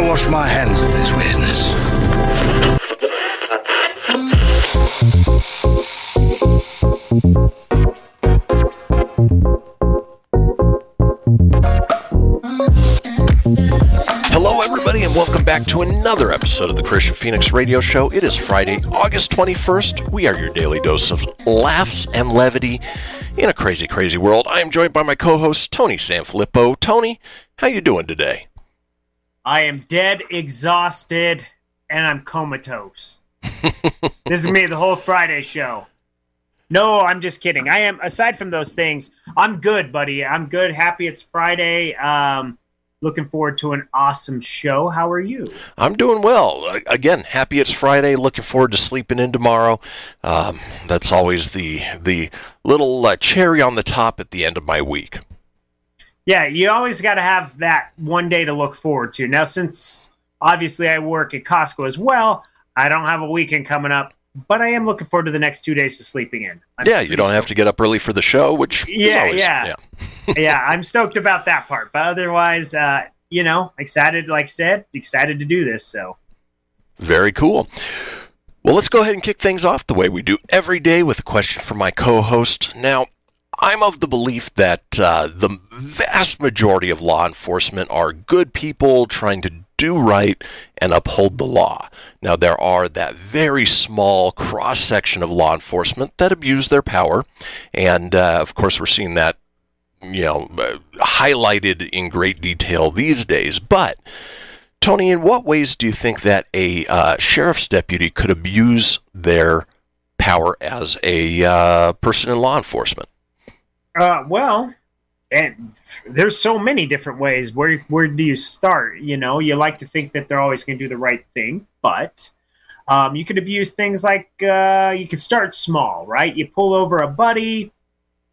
I wash my hands of this weirdness. Hello, everybody, and welcome back to another episode of the Kristian Fenix Radio Show. It is Friday, August 21st. We are your daily dose of laughs and levity in a crazy, crazy world. I am joined by my co-host Tony Sanfilippo. Tony, how you doing today? I am dead, exhausted, and I'm comatose. this is me, the whole Friday show. No, I'm just kidding. I am. Aside from those things, I'm good, buddy. I'm good. Happy it's Friday. Um, looking forward to an awesome show. How are you? I'm doing well. Again, happy it's Friday. Looking forward to sleeping in tomorrow. Um, that's always the the little uh, cherry on the top at the end of my week. Yeah, you always got to have that one day to look forward to. Now, since obviously I work at Costco as well, I don't have a weekend coming up, but I am looking forward to the next two days to sleeping in. I'm Yeah, you don't have to get up early for the show, which is Yeah, always, yeah. yeah, I'm stoked about that part. But otherwise, uh, you know, excited, like I said, excited to do this. So, Very cool. Well, let's go ahead and kick things off the way we do every day with a question from my co host. Now, I'm of the belief that uh, the vast majority of law enforcement are good people trying to do right and uphold the law. Now, there are that very small cross section of law enforcement that abuse their power. And uh, of course, we're seeing that, you know, highlighted in great detail these days. But Tony, in what ways do you think that a uh, sheriff's deputy could abuse their power as a uh, person in law enforcement? Uh, well, and there's so many different ways. Where where do you start? You know, you like to think that they're always going to do the right thing, but um, you could abuse things like uh, you could start small, right? You pull over a buddy.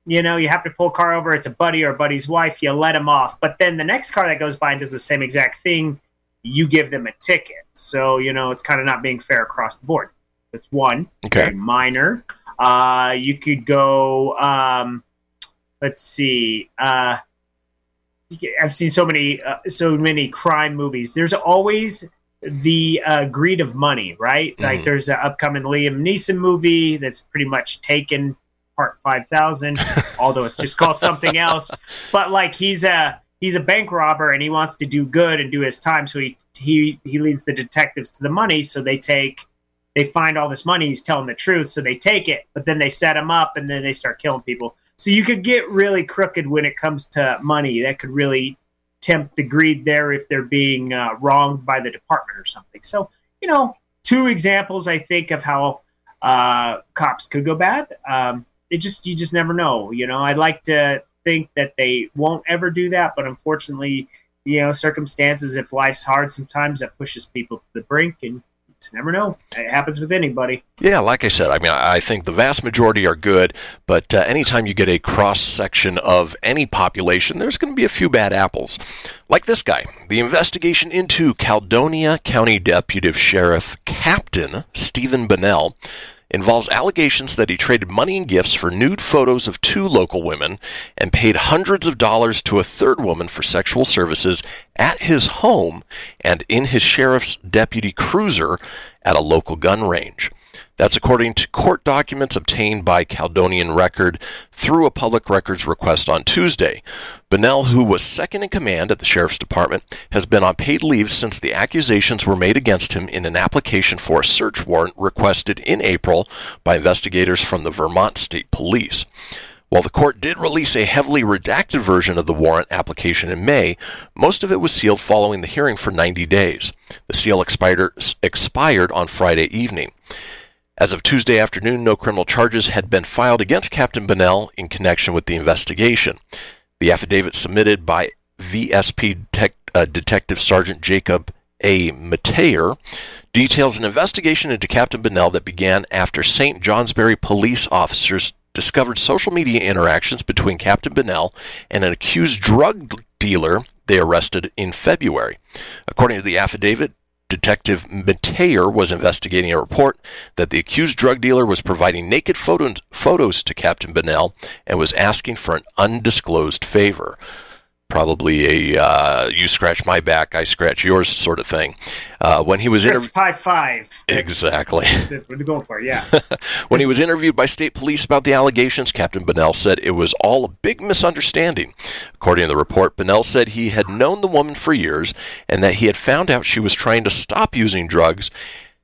You know, you have to pull a car over. It's a buddy or a buddy's wife. You let him off, but then the next car that goes by and does the same exact thing, you give them a ticket. So you know, it's kind of not being fair across the board. That's one. Okay. Very minor. Uh, you could go. Um, let's see. Uh, I've seen so many, uh, so many crime movies. There's always the uh, greed of money, right? Like Mhm. there's an upcoming Liam Neeson movie that's pretty much taken part five thousand, although it's just called something else. But like he's a he's a bank robber and he wants to do good and do his time, so he he he leads the detectives to the money. So they take they find all this money. He's telling the truth, so they take it, but then they set him up and then they start killing people. So you could get really crooked when it comes to money. That could really tempt the greed there if they're being uh, wronged by the department or something. So you know, two examples I think of how uh, cops could go bad. Um, it just you just never know. You know, I'd like to think that they won't ever do that, but unfortunately, you know, circumstances if life's hard, sometimes that pushes people to the brink, and never know. It happens with anybody. Yeah, like I said, I mean, I think the vast majority are good, but uh, anytime you get a cross section of any population, there's going to be a few bad apples. Like this guy. The investigation into Caledonia County Deputy Sheriff Captain Stephen Bonnell involves allegations that he traded money and gifts for nude photos of two local women and paid hundreds of dollars to a third woman for sexual services at his home and in his sheriff's deputy cruiser at a local gun range. That's according to court documents obtained by Caledonian Record through a public records request on Tuesday. Bonnell, who was second in command at the Sheriff's Department, has been on paid leave since the accusations were made against him in an application for a search warrant requested in April by investigators from the Vermont State Police. While the court did release a heavily redacted version of the warrant application in May, most of it was sealed following the hearing for 90 days. The seal expired, expired on Friday evening. As of Tuesday afternoon, no criminal charges had been filed against Captain Bonnell in connection with the investigation. The affidavit submitted by VSP Detec- uh, Detective Sergeant Jacob A. Mateer details an investigation into Captain Bonnell that began after St. Johnsbury police officers discovered social media interactions between Captain Bonnell and an accused drug dealer they arrested in February. According to the affidavit, Detective Mateer was investigating a report that the accused drug dealer was providing naked photo- photos to Captain Bonnell and was asking for an undisclosed favor. Probably a uh, you scratch my back, I scratch yours sort of thing. Uh, when he was interviewed. Pie Five. Exactly. That's what they're going for, yeah. When he was interviewed by state police about the allegations, Captain Bonnell said it was all a big misunderstanding. According to the report, Bonnell said he had known the woman for years and that he had found out she was trying to stop using drugs.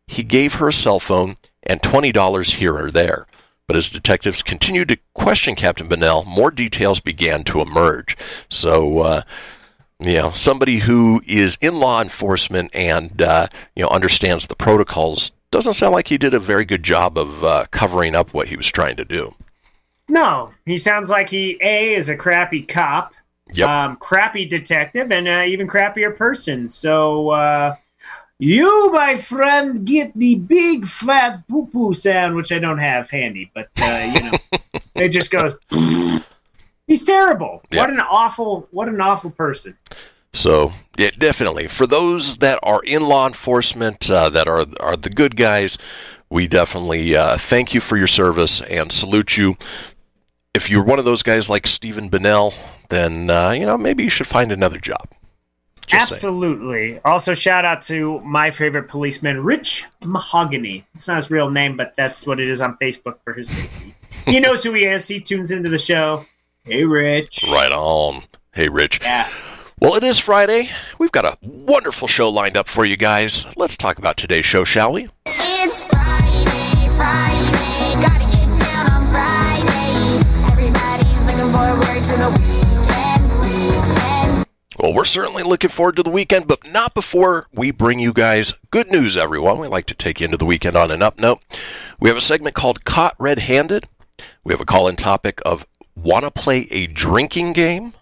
He gave her a cell phone and $20 here or there. But as detectives continued to question Captain Bonnell, more details began to emerge. So, uh, you know, somebody who is in law enforcement and uh, you know understands the protocols doesn't sound like he did a very good job of uh, covering up what he was trying to do. No, he sounds like he A is a crappy cop, Yep. um, crappy detective, and uh, even crappier person. So uh, you, my friend, get the big fat poo poo sound, which I don't have handy, but uh, you know, it just goes. He's terrible. What an awful, what an awful person. So, yeah, definitely for those that are in law enforcement, uh, that are are the good guys, we definitely uh, thank you for your service and salute you. If you're one of those guys like Stephen Bonnell, then uh, you know maybe you should find another job. Just saying. Absolutely. Also, shout out to my favorite policeman, Rich Mahogany. It's not his real name, but that's what it is on Facebook for his safety. he knows who he is. He tunes into the show. Hey, Rich. Right on. Hey, Rich. Yeah. Well, it is Friday. We've got a wonderful show lined up for you guys. Let's talk about today's show, shall we? It's Friday, Friday, gotta get down on Friday. Everybody's looking forward to the weekend, weekend. Well, we're certainly looking forward to the weekend, but not before we bring you guys good news, everyone. We like to take you into the weekend on an up note. We have a segment called Caught Red Handed. We have a call in topic of Want to play a drinking game?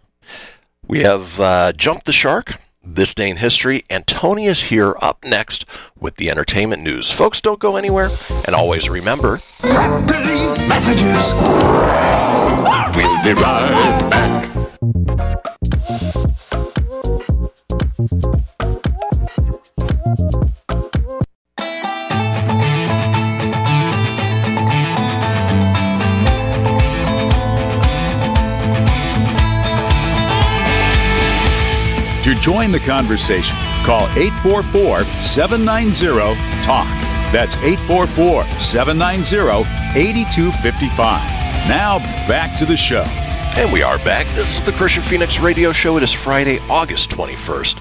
We have uh, Jump the Shark, This Day in History, and Tony is here up next with the entertainment news. Folks, don't go anywhere, and always remember After these messages, we'll be right back. Join the conversation, call 844 790 TALK. That's 844 790 8255. Now back to the show. And we are back. This is the Kristian Fenix Radio Show. It is Friday, August 21st.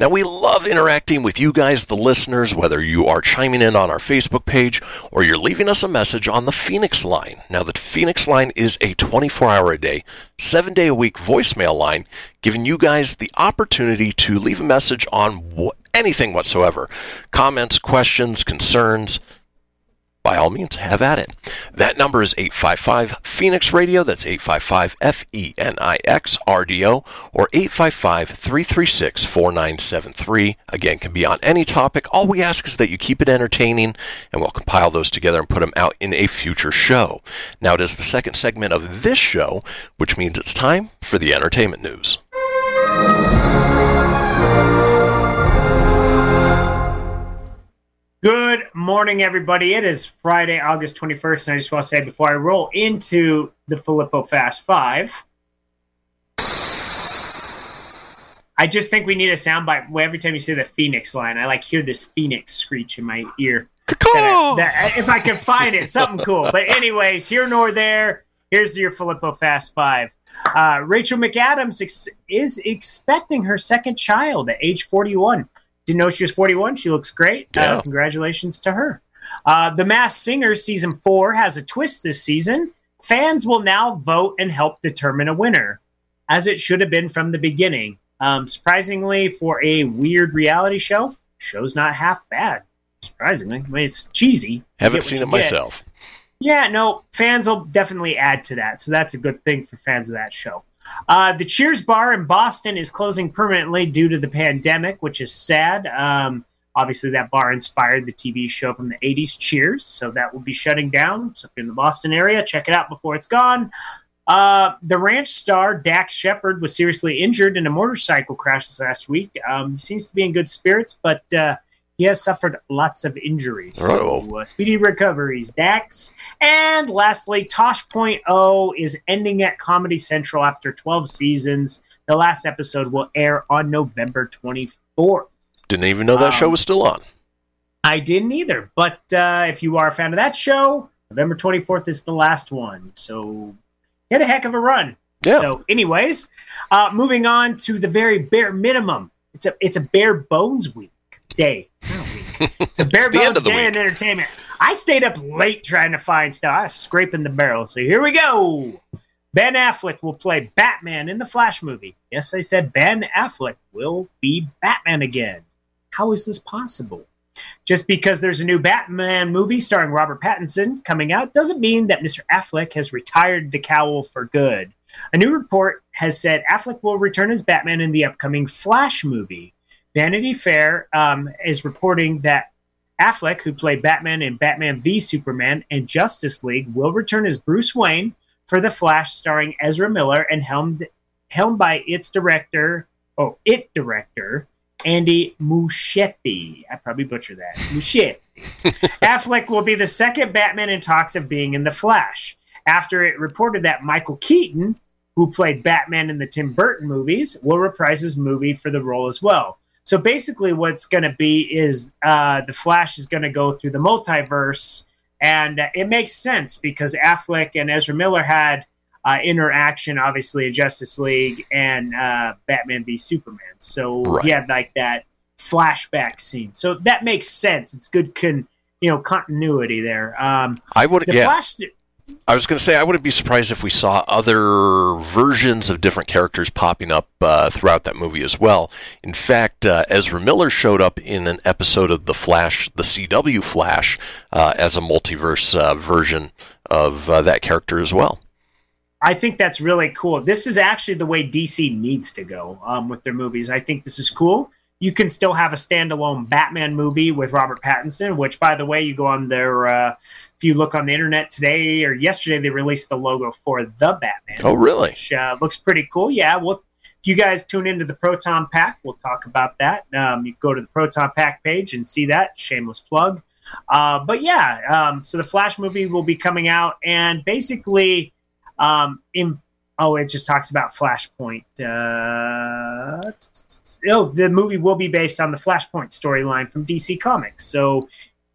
Now, we love interacting with you guys, the listeners, whether you are chiming in on our Facebook page or you're leaving us a message on the Fenix line. Now, the Fenix line is a 24 hour a day, seven day a week voicemail line, giving you guys the opportunity to leave a message on wh- anything whatsoever comments, questions, concerns by all means, have at it. That number is 855 Fenix Radio. That's 855 F E N I X R D O or 855 336 4973. Again, can be on any topic. All we ask is that you keep it entertaining, and we'll compile those together and put them out in a future show. Now, it is the second segment of this show, which means it's time for the entertainment news. Good morning, everybody. It is Friday, August 21st, and I just want to say before I roll into the Filippo Fast Five, I just think we need a soundbite. Well, Every time you say the Fenix line, I like hear this Phoenix screech in my ear. Caw-caw. That- if I could find it, something cool. But anyways, here nor there. Here's your Filippo Fast Five. Uh, Rachel McAdams ex- is expecting her second child at age 41. Didn't know she was 41. She looks great. Yeah. Uh, congratulations to her. Uh, the Masked Singer season four has a twist this season. Fans will now vote and help determine a winner, as it should have been from the beginning. Um, surprisingly, for a weird reality show, show's not half bad. Surprisingly, I mean, it's cheesy. Haven't seen it get. myself. Yeah, no, fans will definitely add to that. So that's a good thing for fans of that show. Uh, the Cheers bar in Boston is closing permanently due to the pandemic, which is sad. Um, obviously, that bar inspired the TV show from the 80s, Cheers. So that will be shutting down. So if you're in the Boston area, check it out before it's gone. Uh, the ranch star Dax Shepard was seriously injured in a motorcycle crash this last week. Um, he seems to be in good spirits, but uh, he has suffered lots of injuries. So, uh, speedy recoveries, Dax. And lastly, Tosh Point O is ending at Comedy Central after 12 seasons. The last episode will air on November 24th. Didn't even know that Um, show was still on. I didn't either, but uh, if you are a fan of that show, November 24th is the last one. So, had a heck of a run. Yeah. So, anyways, uh, moving on to the very bare minimum. It's a it's a bare bones week day. It's not a week. It's a bare It's bones day week. in entertainment. I stayed up late trying to find stuff. I was scraping the barrel. So here we go. Ben Affleck will play Batman in the Flash movie. Yes, I said Ben Affleck will be Batman again. How is this possible? Just because there's a new Batman movie starring Robert Pattinson coming out doesn't mean that Mr. Affleck has retired the cowl for good. A new report has said Affleck will return as Batman in the upcoming Flash movie. Vanity Fair um, is reporting that Affleck, who played Batman in Batman v Superman and Justice League, will return as Bruce Wayne for The Flash, starring Ezra Miller and helmed, helmed by its director, oh, it director, Andy Muschietti. I probably butchered that. Muschietti. Affleck will be the second Batman in talks of being in The Flash. After it reported that Michael Keaton, who played Batman in the Tim Burton movies, will reprise his movie for the role as well. So basically, what's going to be is uh, the Flash is going to go through the multiverse, and uh, it makes sense because Affleck and Ezra Miller had uh, interaction, obviously, in Justice League and uh, Batman v Superman. So Right. he had like that flashback scene. So that makes sense. It's good, con- you know, continuity there. Um, I would. the Yeah. Flash. I was going to say I wouldn't be surprised if we saw other versions of different characters popping up uh, throughout that movie as well. In fact, uh, Ezra Miller showed up in an episode of the Flash, the CW Flash, uh, as a multiverse uh, version of uh, that character as well. I think that's really cool. This is actually the way DC needs to go um, with their movies. I think this is cool. You can still have a standalone Batman movie with Robert Pattinson, which, by the way, you go on their, uh, if you look on the internet today or yesterday, they released the logo for the Batman. Oh, really? Which uh, looks pretty cool. Yeah. Well, if you guys tune into the Proton Pack, we'll talk about that. Um, you go to the Proton Pack page and see that. Shameless plug. Uh, but yeah, um, so the Flash movie will be coming out, and basically, um, in oh, it just talks about Flashpoint. Uh, oh, the movie will be based on the Flashpoint storyline from DC Comics. So,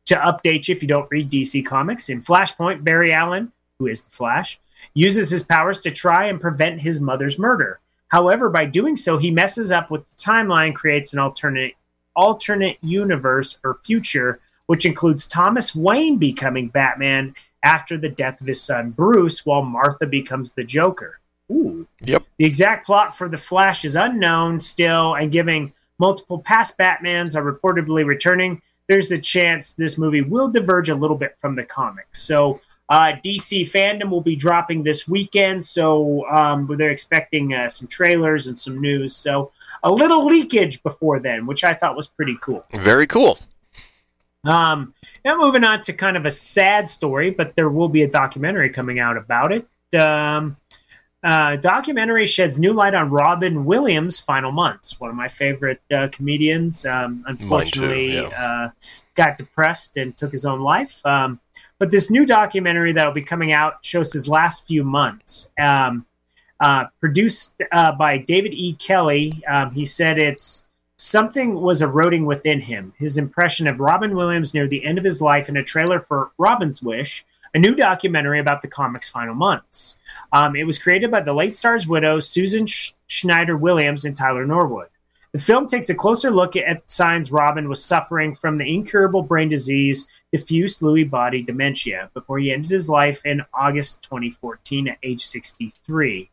to update you, if you don't read DC Comics, in Flashpoint, Barry Allen, who is the Flash, uses his powers to try and prevent his mother's murder. However, by doing so, he messes up with the timeline, creates an alternate alternate universe or future, which includes Thomas Wayne becoming Batman after the death of his son Bruce, while Martha becomes the Joker. Ooh. Yep. The exact plot for The Flash is unknown still, and giving multiple past Batmans are reportedly returning, there's a chance this movie will diverge a little bit from the comics. So, uh, DC fandom will be dropping this weekend, so um, they're expecting uh, some trailers and some news. So, a little leakage before then, which I thought was pretty cool. Very cool. Um, now moving on to kind of a sad story, but there will be a documentary coming out about it. Um, uh, documentary sheds new light on Robin Williams' final months. One of my favorite uh, comedians. Um, unfortunately, yeah. uh, got depressed and took his own life. Um, but this new documentary that will be coming out shows his last few months. Um, uh, produced uh, by David E. Kelley. Um, he said it's Something was eroding within him. His impression of Robin Williams near the end of his life in a trailer for Robin's Wish, a new documentary about the comic's final months. Um, it was created by the late star's widow, Susan Sch- Schneider Williams, and Tylor Norwood. The film takes a closer look at signs Robin was suffering from the incurable brain disease, diffuse Lewy body dementia, before he ended his life in August 2014 at age 63.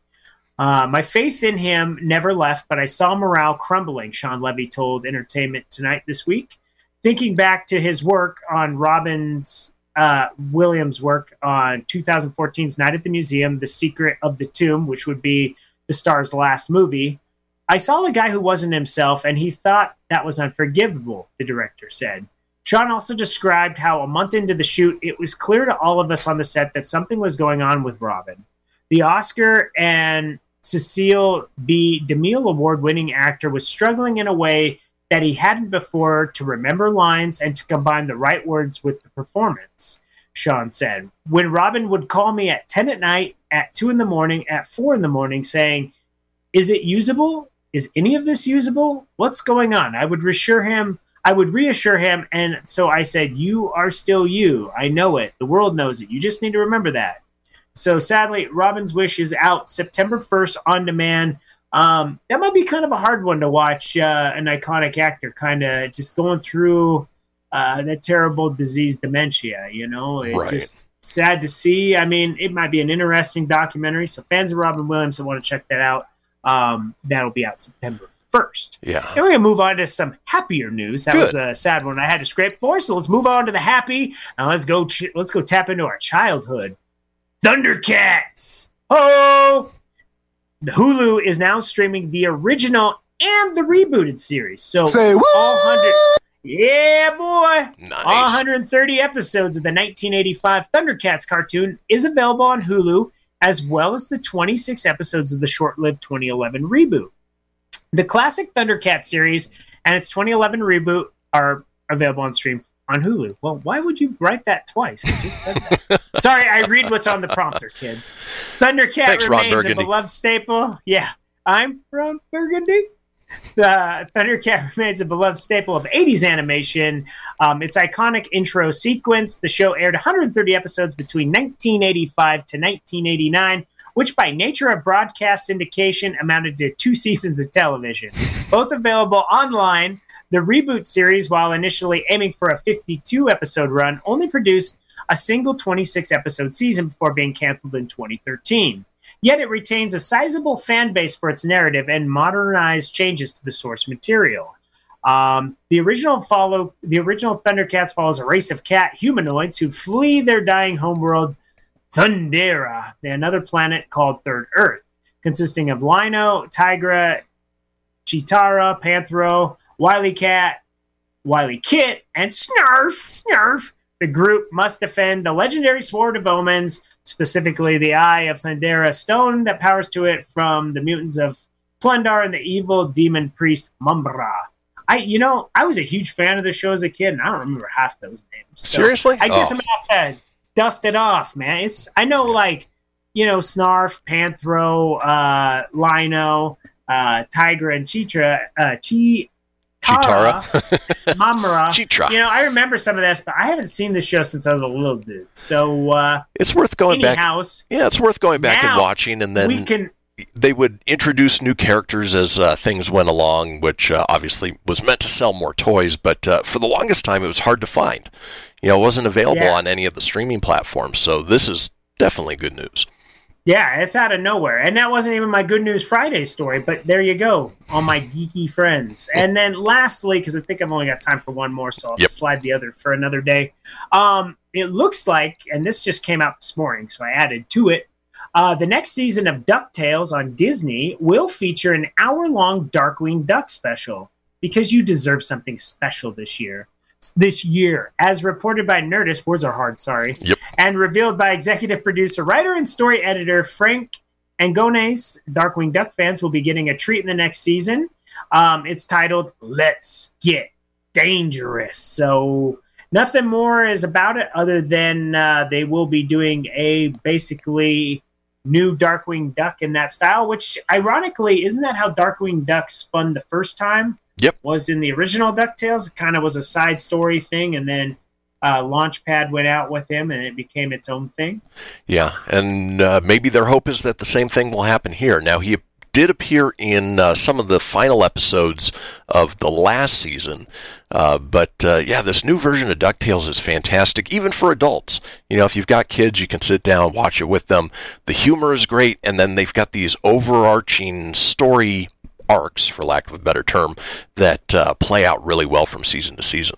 Uh, my faith in him never left, but I saw morale crumbling, Shawn Levy told Entertainment Tonight this week. Thinking back to his work on Robin's uh, Williams' work on 2014's Night at the Museum, The Secret of the Tomb, which would be the star's last movie, I saw a guy who wasn't himself, and he thought that was unforgivable, the director said. Shawn also described how a month into the shoot, it was clear to all of us on the set that something was going on with Robin. The Oscar and Cecil B. DeMille award winning actor was struggling in a way that he hadn't before to remember lines and to combine the right words with the performance, Shawn said. When Robin would call me at 10 at night, at 2 in the morning, at 4 in the morning, saying, Is it usable? Is any of this usable? What's going on? I would reassure him. I would reassure him. And so I said, You are still you. I know it. The world knows it. You just need to remember that. So sadly, Robin's Wish is out September 1st on demand. Um, that might be kind of a hard one to watch. Uh, an iconic actor kind of just going through uh, that terrible disease, dementia. You know, it's Right. just sad to see. I mean, it might be an interesting documentary. So fans of Robin Williams that want to check that out, um, that'll be out September 1st. Yeah. And we're gonna move on to some happier news. That was a sad one I had to scrape for. So let's move on to the happy. Now let's go. Ch- let's go tap into our childhood. Thundercats. Oh, Hulu is now streaming the original and the rebooted series. So Say what? all hundred. Yeah, boy. Nice. All 130 episodes of the 1985 Thundercats cartoon is available on Hulu, as well as the 26 episodes of the short-lived 2011 reboot. The classic Thundercats series and its 2011 reboot are available on stream on Hulu. Well, why would you write that twice? I just said that. Sorry, I read what's on the prompter, kids. Thundercat Thanks, remains a beloved staple. Yeah, I'm Ron Burgundy. The Thundercat remains a beloved staple of 80s animation. Um, its iconic intro sequence, the show aired 130 episodes between 1985 to 1989, which by nature of broadcast syndication amounted to two seasons of television. Both available online, the reboot series, while initially aiming for a 52 episode run, only produced a single 26 episode season before being canceled in 2013. Yet it retains a sizable fan base for its narrative and modernized changes to the source material. Um, the original follow the original Thundercats follows a race of cat humanoids who flee their dying homeworld, Thundera, another planet called Third Earth, consisting of Lion-O, Tygra, Cheetara, Panthro, WilyKat, Wily Kit, and Snarf. Snarf. The group must defend the legendary Sword of Omens, specifically the Eye of Thundera stone that powers to it from the mutants of Plun-Darr and the evil demon priest Mumm-Ra. I, you know, I was a huge fan of the show as a kid, and I don't remember half those names. So Seriously? I guess Oh. I'm gonna have to dust it off, man. It's I know like you know Snarf, Panthro, uh, Lion-O, uh, Tiger, and Chitra, uh, Chi. Cheetara. Mamara. Chitra. You know, I remember some of this, but I haven't seen the show since I was a little dude. So, uh, It's worth going back. anyhow, Yeah, it's worth going back and watching, and then we can they would introduce new characters as uh, things went along, which uh, obviously was meant to sell more toys. But uh, for the longest time, it was hard to find. You know, it wasn't available Yeah. on any of the streaming platforms. So this is definitely good news. Yeah, it's out of nowhere. And that wasn't even my Good News Friday story, but there you go, all my geeky friends. And then lastly, because I think I've only got time for one more, so I'll Yep. slide the other for another day. Um, it looks like, and this just came out this morning, so I added to it. Uh, the next season of DuckTales on Disney will feature an hour long Darkwing Duck special because you deserve something special this year. This year, as reported by Nerdist, words are hard, sorry Yep. And revealed by executive producer, writer, and story editor Frank Angones. Darkwing Duck fans will be getting a treat in the next season. Um, it's titled "Let's Get Dangerous." So nothing more is about it other than uh, they will be doing a basically new Darkwing Duck in that style. Which, ironically, isn't that how Darkwing Duck spun the first time? Yep. was in the original DuckTales. It kind of was a side story thing, and then uh, Launchpad went out with him, and it became its own thing. Yeah, and uh, maybe their hope is that the same thing will happen here. Now, he did appear in uh, some of the final episodes of the last season, uh, but uh, yeah, this new version of DuckTales is fantastic, even for adults. You know, if you've got kids, you can sit down, watch it with them. The humor is great, and then they've got these overarching story arcs, for lack of a better term, that uh, play out really well from season to season.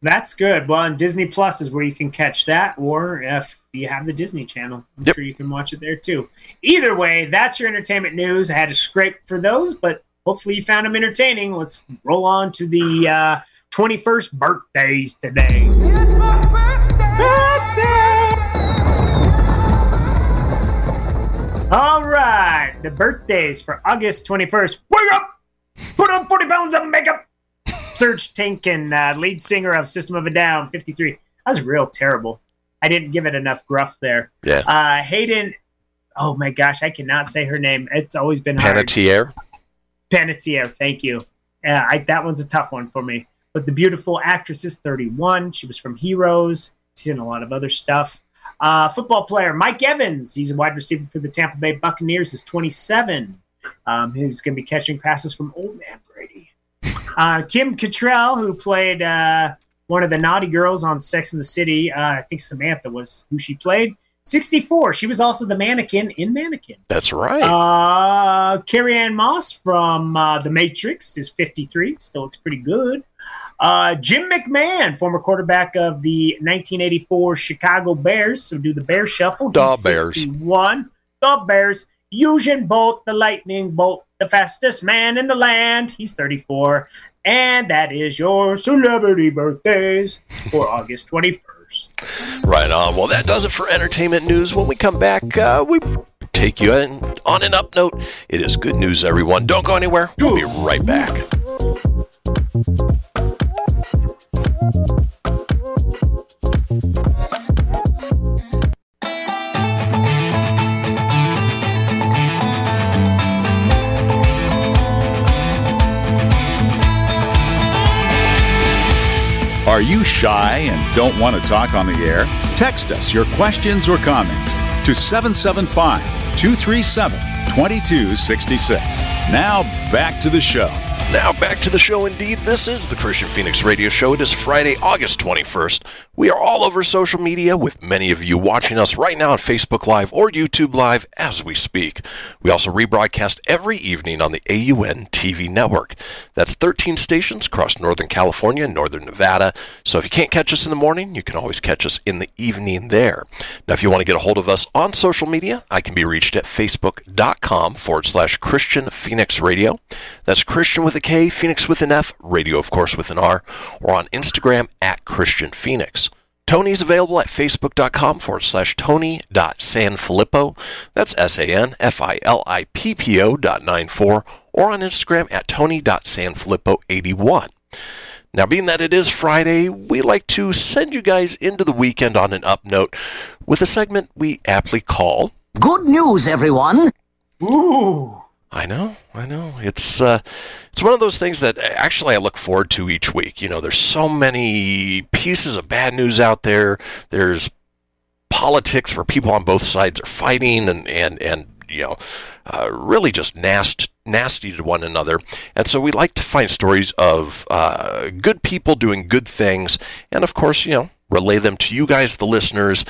That's good. Well, and Disney Plus is where you can catch that, or if you have the Disney Channel, I'm Yep. sure you can watch it there too. Either way, that's your entertainment news. I had to scrape for those, but hopefully you found them entertaining. Let's roll on to the uh, 21st birthdays today. All right, the birthdays for August 21st. Wake up! Put on 40 pounds of makeup! Serj Tankian, uh, lead singer of System of a Down, 53. That was real terrible. I didn't give it enough gruff there. Yeah. Uh, Hayden, oh my gosh, I cannot say her name. It's always been. Panettiere. Panettiere, thank you. Uh, I, that one's a tough one for me. But the beautiful actress is 31. She was from Heroes. She's in a lot of other stuff. Uh, football player Mike Evans. He's a wide receiver for the Tampa Bay Buccaneers. Is 27. Um, he's going to be catching passes from Old Man Brady. Uh, Kim Cattrall, who played uh, one of the naughty girls on Sex in the City. Uh, I think Samantha was who she played. 64. She was also the mannequin in Mannequin. That's right. Uh, Carrie-Anne Moss from uh, The Matrix is 53. Still looks pretty good. Uh, Jim McMahon, former quarterback of the 1984 Chicago Bears. So do the Bear Shuffle. The He's Bears. 61. The Bears. Eugene Bolt, the Lightning Bolt, the fastest man in the land. He's 34. And that is your celebrity birthdays for August 21st. Right on. Well, that does it for entertainment news. When we come back, uh, we take you in, on an up note. It is good news, everyone. Don't go anywhere. We'll be right back. Are you shy and don't want to talk on the air? Text us your questions or comments to 775 237 2266. Now back to the show. Now, back to the show indeed. This is the Kristian Fenix Radio Show. It is Friday, August 21st. We are all over social media with many of you watching us right now on Facebook Live or YouTube Live as we speak. We also rebroadcast every evening on the AUN TV network. That's 13 stations across Northern California and Northern Nevada. So if you can't catch us in the morning, you can always catch us in the evening there. Now, if you want to get a hold of us on social media, I can be reached at facebook.com forward slash Kristian Fenix Radio. That's Kristian with a K, Fenix with an F, radio, of course, with an R, or on Instagram at Kristian Fenix. Tony's available at facebook.com forward slash tony.sanfilippo. That's S A N F I L I P P O dot nine four, or on Instagram at tony.sanfilippo81. Now, being that it is Friday, we like to send you guys into the weekend on an up note with a segment we aptly call Good news, everyone. Ooh. I know, I know. It's uh, it's one of those things that actually I look forward to each week. You know, there's so many pieces of bad news out there. There's politics where people on both sides are fighting and and and you know, uh, really just nast nasty to one another. And so we like to find stories of uh, good people doing good things, and of course, you know, relay them to you guys, the listeners.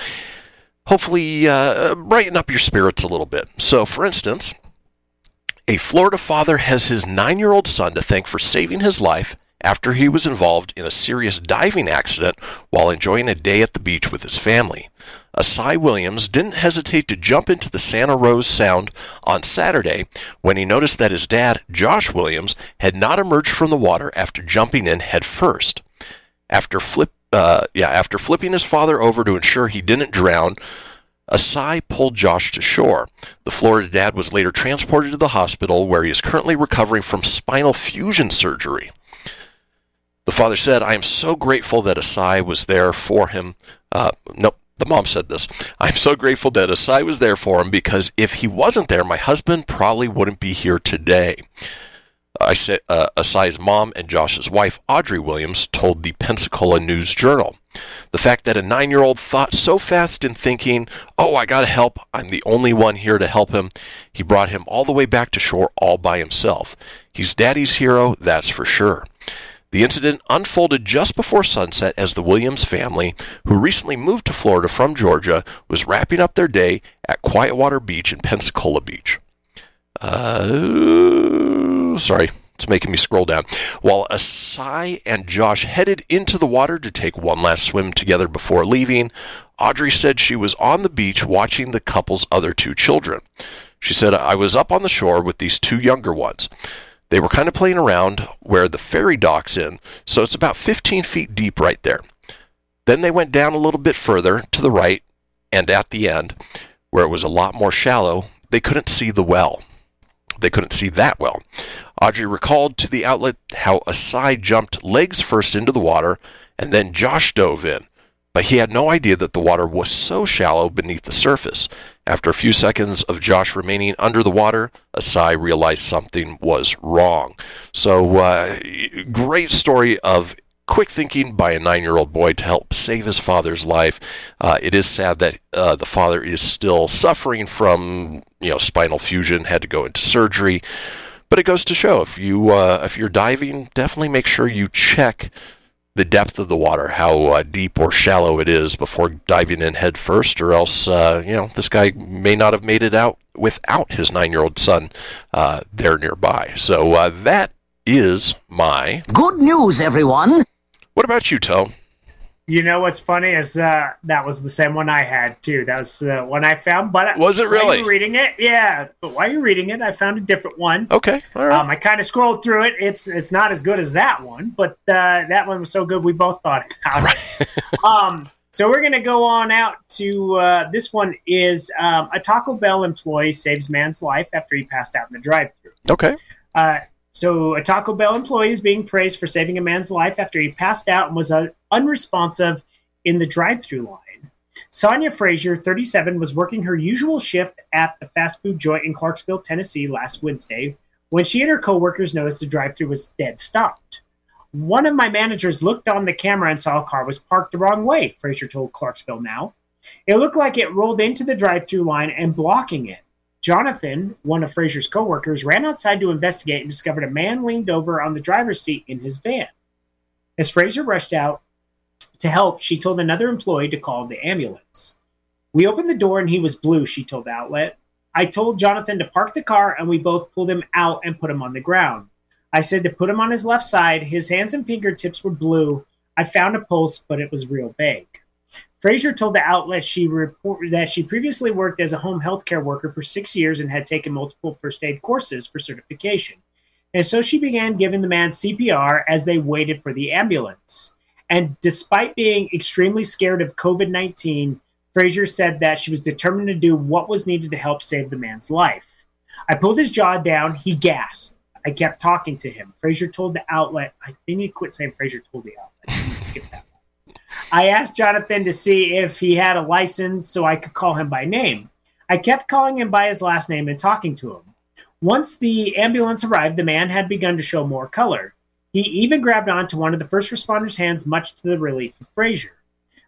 Hopefully, uh, brighten up your spirits a little bit. So, for instance. A Florida father has his nine year old son to thank for saving his life after he was involved in a serious diving accident while enjoying a day at the beach with his family. Asai Williams didn't hesitate to jump into the Santa Rosa Sound on Saturday when he noticed that his dad, Josh Williams, had not emerged from the water after jumping in head first. After flip, uh, yeah, after flipping his father over to ensure he didn't drown, Asai pulled Josh to shore. The Florida dad was later transported to the hospital where he is currently recovering from spinal fusion surgery. The father said, I am so grateful that Asai was there for him. Uh, nope, the mom said this. I'm so grateful that Asai was there for him because if he wasn't there, my husband probably wouldn't be here today. I said uh, Asai's mom and Josh's wife, Audrey Williams, told the Pensacola News Journal. The fact that a nine year old thought so fast in thinking, oh, I gotta help, I'm the only one here to help him, he brought him all the way back to shore all by himself. He's daddy's hero, that's for sure. The incident unfolded just before sunset as the Williams family, who recently moved to Florida from Georgia, was wrapping up their day at Quietwater Beach in Pensacola Beach. Uh, sorry, it's making me scroll down. While Asai and Josh headed into the water to take one last swim together before leaving, Audrey said she was on the beach watching the couple's other two children. She said, I was up on the shore with these two younger ones. They were kind of playing around where the ferry docks in, so it's about 15 feet deep right there. Then they went down a little bit further to the right, and at the end, where it was a lot more shallow, they couldn't see the well. They couldn't see that well. Audrey recalled to the outlet how Asai jumped legs first into the water, and then Josh dove in. But he had no idea that the water was so shallow beneath the surface. After a few seconds of Josh remaining under the water, Asai realized something was wrong. So, uh, great story of quick thinking by a nine year old boy to help save his father's life. Uh, it is sad that uh, the father is still suffering from you know spinal fusion, had to go into surgery. But it goes to show if you uh, if you're diving, definitely make sure you check the depth of the water, how uh, deep or shallow it is before diving in head first, or else uh, you know this guy may not have made it out without his nine-year-old son uh, there nearby. So uh, that is my. Good news, everyone. What about you, Toe? You know what's funny is uh, that was the same one I had too. That was the one I found. But Was it while really? reading it? Yeah. But while you're reading it, I found a different one. Okay, all right. Um, I kind of scrolled through it. It's it's not as good as that one, but uh, that one was so good we both thought about it. um, so we're gonna go on out to uh, this one is um, a Taco Bell employee saves man's life after he passed out in the drive-through. okay. Uh, so, a Taco Bell employee is being praised for saving a man's life after he passed out and was uh, unresponsive in the drive through line. Sonia Frazier, 37, was working her usual shift at the fast food joint in Clarksville, Tennessee last Wednesday when she and her coworkers noticed the drive through was dead stopped. One of my managers looked on the camera and saw a car was parked the wrong way, Frazier told Clarksville Now. It looked like it rolled into the drive through line and blocking it. Jonathan, one of Frazier's coworkers, ran outside to investigate and discovered a man leaned over on the driver's seat in his van. As Frazier rushed out to help, she told another employee to call the ambulance. We opened the door and he was blue, she told the outlet. I told Jonathan to park the car and we both pulled him out and put him on the ground. I said to put him on his left side. His hands and fingertips were blue. I found a pulse, but it was real vague. Frazier told the outlet she reported that she previously worked as a home healthcare worker for six years and had taken multiple first aid courses for certification. And so she began giving the man CPR as they waited for the ambulance. And despite being extremely scared of COVID 19, Frazier said that she was determined to do what was needed to help save the man's life. I pulled his jaw down. He gasped. I kept talking to him. Frazier told the outlet. I think you quit saying Frazier told the outlet. Skip that one. I asked Jonathan to see if he had a license so I could call him by name. I kept calling him by his last name and talking to him. Once the ambulance arrived, the man had begun to show more color. He even grabbed onto one of the first responders' hands, much to the relief of Frazier.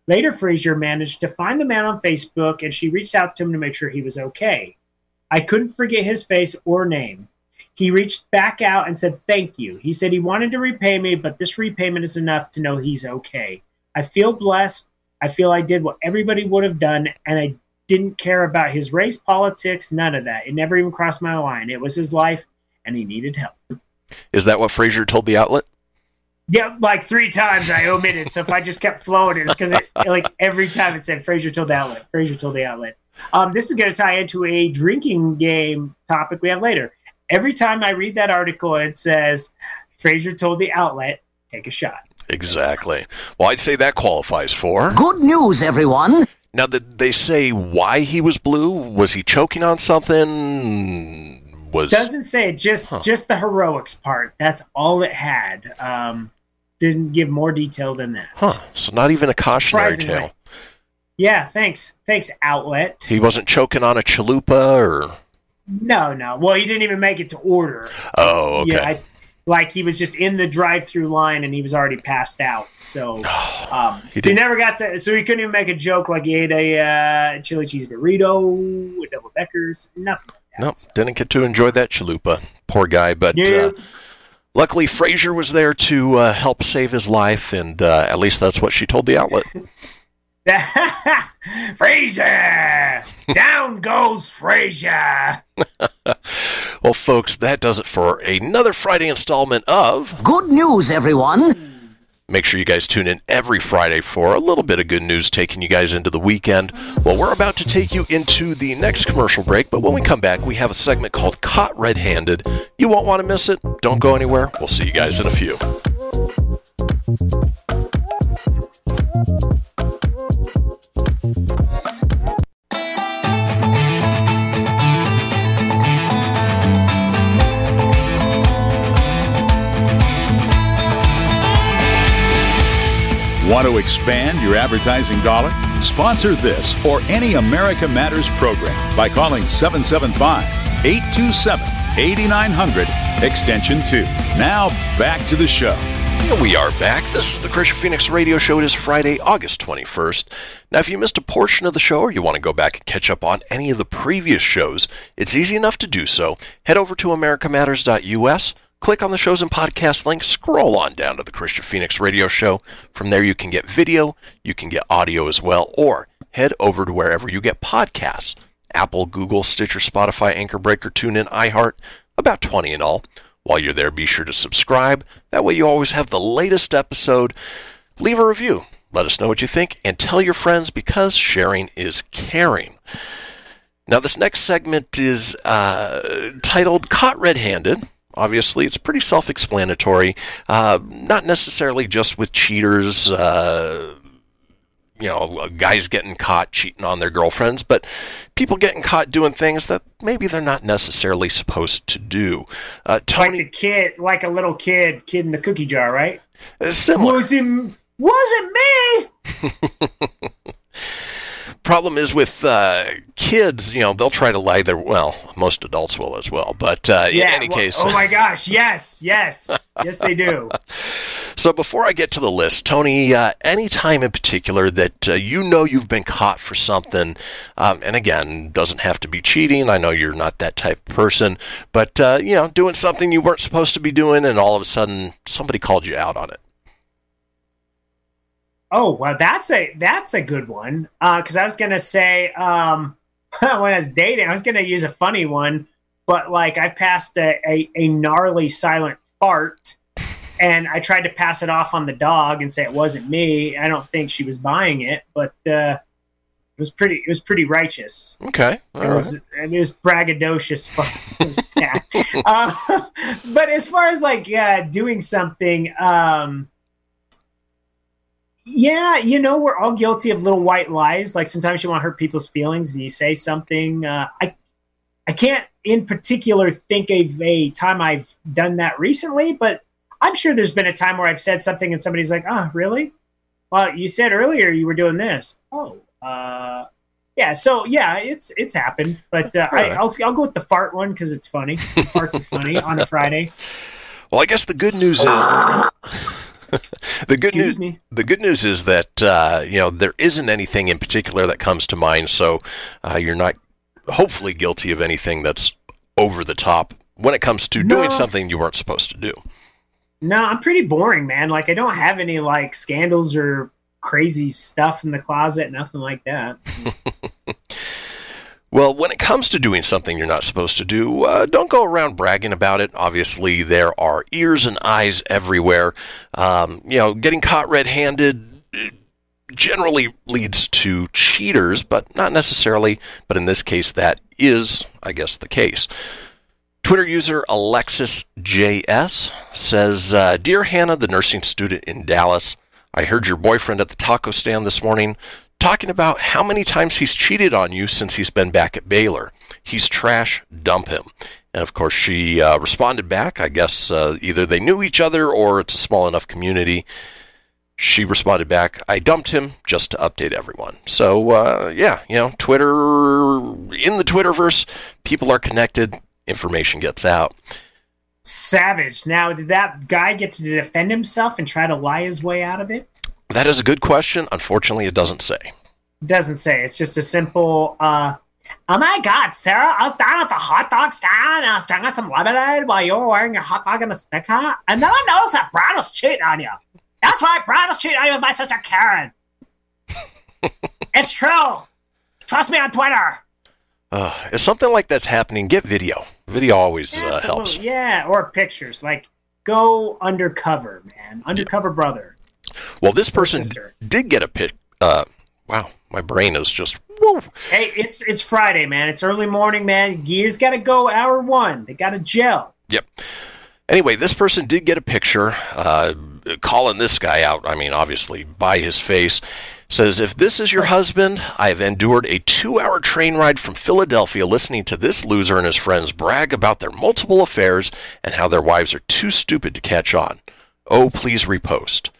Later, Frazier managed to find the man on Facebook and she reached out to him to make sure he was okay. I couldn't forget his face or name. He reached back out and said, Thank you. He said he wanted to repay me, but this repayment is enough to know he's okay. I feel blessed. I feel I did what everybody would have done, and I didn't care about his race, politics, none of that. It never even crossed my line. It was his life, and he needed help. Is that what Frazier told the outlet? Yeah, like three times I omitted. So if I just kept flowing, it's because it like every time it said Frazier told the outlet. Frazier told the outlet. Um, this is going to tie into a drinking game topic we have later. Every time I read that article, it says Frazier told the outlet, take a shot. Exactly. Well, I'd say that qualifies for. Good news, everyone. Now, did they say why he was blue? Was he choking on something? Was Doesn't say just just the heroics part. That's all it had. Um, didn't give more detail than that. huh? So not even a cautionary tale. Yeah, thanks, thanks, outlet. He wasn't choking on a chalupa or. No, no. Well, he didn't even make it to order. Oh, okay. Yeah, I, like he was just in the drive-through line and he was already passed out. So, um, He so he never got to. So he couldn't even make a joke like he ate a uh, chili cheese burrito with double deckers. Nothing. Like that. Nope, didn't get to enjoy that chalupa. Poor guy, but uh, luckily Frazier was there to uh, help save his life, and uh, at least that's what she told the outlet. Frazier, down goes Frazier. well, folks, that does it for another Friday installment of. Good news, everyone. Make sure you guys tune in every Friday for a little bit of good news taking you guys into the weekend. Well, we're about to take you into the next commercial break, but when we come back, we have a segment called Caught Red Handed. You won't want to miss it. Don't go anywhere. We'll see you guys in a few. Want to expand your advertising dollar? Sponsor this or any America Matters program by calling 775 827 8900 extension 2. Now back to the show. Here we are back. This is the Kristian Fenix Radio Show. It is Friday, August 21st. Now, if you missed a portion of the show or you want to go back and catch up on any of the previous shows, it's easy enough to do so. Head over to americamatters.us, click on the shows and podcast link, scroll on down to the Kristian Fenix Radio Show. From there, you can get video, you can get audio as well, or head over to wherever you get podcasts Apple, Google, Stitcher, Spotify, Anchor Breaker, TuneIn, iHeart, about 20 in all. While you're there, be sure to subscribe. That way, you always have the latest episode. Leave a review. Let us know what you think and tell your friends because sharing is caring. Now, this next segment is uh, titled Caught Red Handed. Obviously, it's pretty self explanatory. Uh, not necessarily just with cheaters, uh, you know, guys getting caught cheating on their girlfriends, but people getting caught doing things that maybe they're not necessarily supposed to do. Uh, Like Tony, the kid, like a little kid, kid in the cookie jar, right? uh, similar. Was it? Was it me? problem is with uh, kids, you know, they'll try to lie their well, most adults will as well. But uh, in any well, case, Oh my gosh! Yes, yes, yes, they do. so before I get to the list, Tony, uh, any time in particular that uh, you know you've been caught for something, um, and again, doesn't have to be cheating. I know you're not that type of person, but uh, you know, doing something you weren't supposed to be doing, and all of a sudden somebody called you out on it. Oh well, that's a that's a good one. Because I was gonna say um, when I was dating, I was gonna use a funny one, but like I passed a, a, a gnarly silent fart, and I tried to pass it off on the dog and say it wasn't me. I don't think she was buying it, but uh, it was pretty it was pretty righteous. Okay, all It right. was it was braggadocious. was uh, but as far as like uh, doing something, um, yeah, you know, we're all guilty of little white lies. Like sometimes you want to hurt people's feelings and you say something. Uh, I I can't in particular think of a time I've done that recently, but I'm sure there's been a time where I've said something and somebody's like, "Oh, really? Well, you said earlier you were doing this." Oh, uh, yeah. So yeah, it's it's happened, but uh, I, I'll I'll go with the fart one because it's funny. Farts are funny on a Friday. Well, I guess the good news is the good Excuse news. me. The good news is that uh, you know there isn't anything in particular that comes to mind, so uh, you're not hopefully guilty of anything that's over the top when it comes to doing something you weren't supposed to do. No, I'm pretty boring, man. Like I don't have any like scandals or crazy stuff in the closet, nothing like that. Well, when it comes to doing something you're not supposed to do, uh, don't go around bragging about it. Obviously, there are ears and eyes everywhere. Um, you know, getting caught red-handed uh, generally leads to cheaters, but not necessarily. But in this case, that is, I guess, the case. Twitter user Alexis JS says, uh, Dear Hannah, the nursing student in Dallas, I heard your boyfriend at the taco stand this morning talking about how many times he's cheated on you since he's been back at Baylor. He's trash, dump him. And of course, she uh, responded back. I guess uh, either they knew each other or it's a small enough community. She responded back, I dumped him just to update everyone. So, uh, yeah, you know, Twitter, in the Twitterverse, people are connected, information gets out. Savage. Now, did that guy get to defend himself and try to lie his way out of it? That is a good question. Unfortunately, it doesn't say. It doesn't say. It's just a simple, uh, oh my God, Sarah, I was down at the hot dog stand and I was drinking some lemonade while you were wearing your hot dog in a snicker. And then I noticed that Brad was cheating on you. That's right, Brad was cheating on you with my sister Karen. it's true. Trust me on Twitter. Uh, if something like that's happening, get video. Video always uh, helps. Yeah, or pictures. Like, go undercover, man. Undercover brother. Well, this person did get a pic. Uh, wow, my brain is just. Woo. Hey, it's it's Friday, man. It's early morning, man. Gears got to go hour one. They got to gel. Yep. Anyway, this person did get a picture, uh, calling this guy out. I mean, obviously by his face. Says, if this is your husband, I have endured a two-hour train ride from Philadelphia, listening to this loser and his friends brag about their multiple affairs and how their wives are too stupid to catch on. Oh, please repost.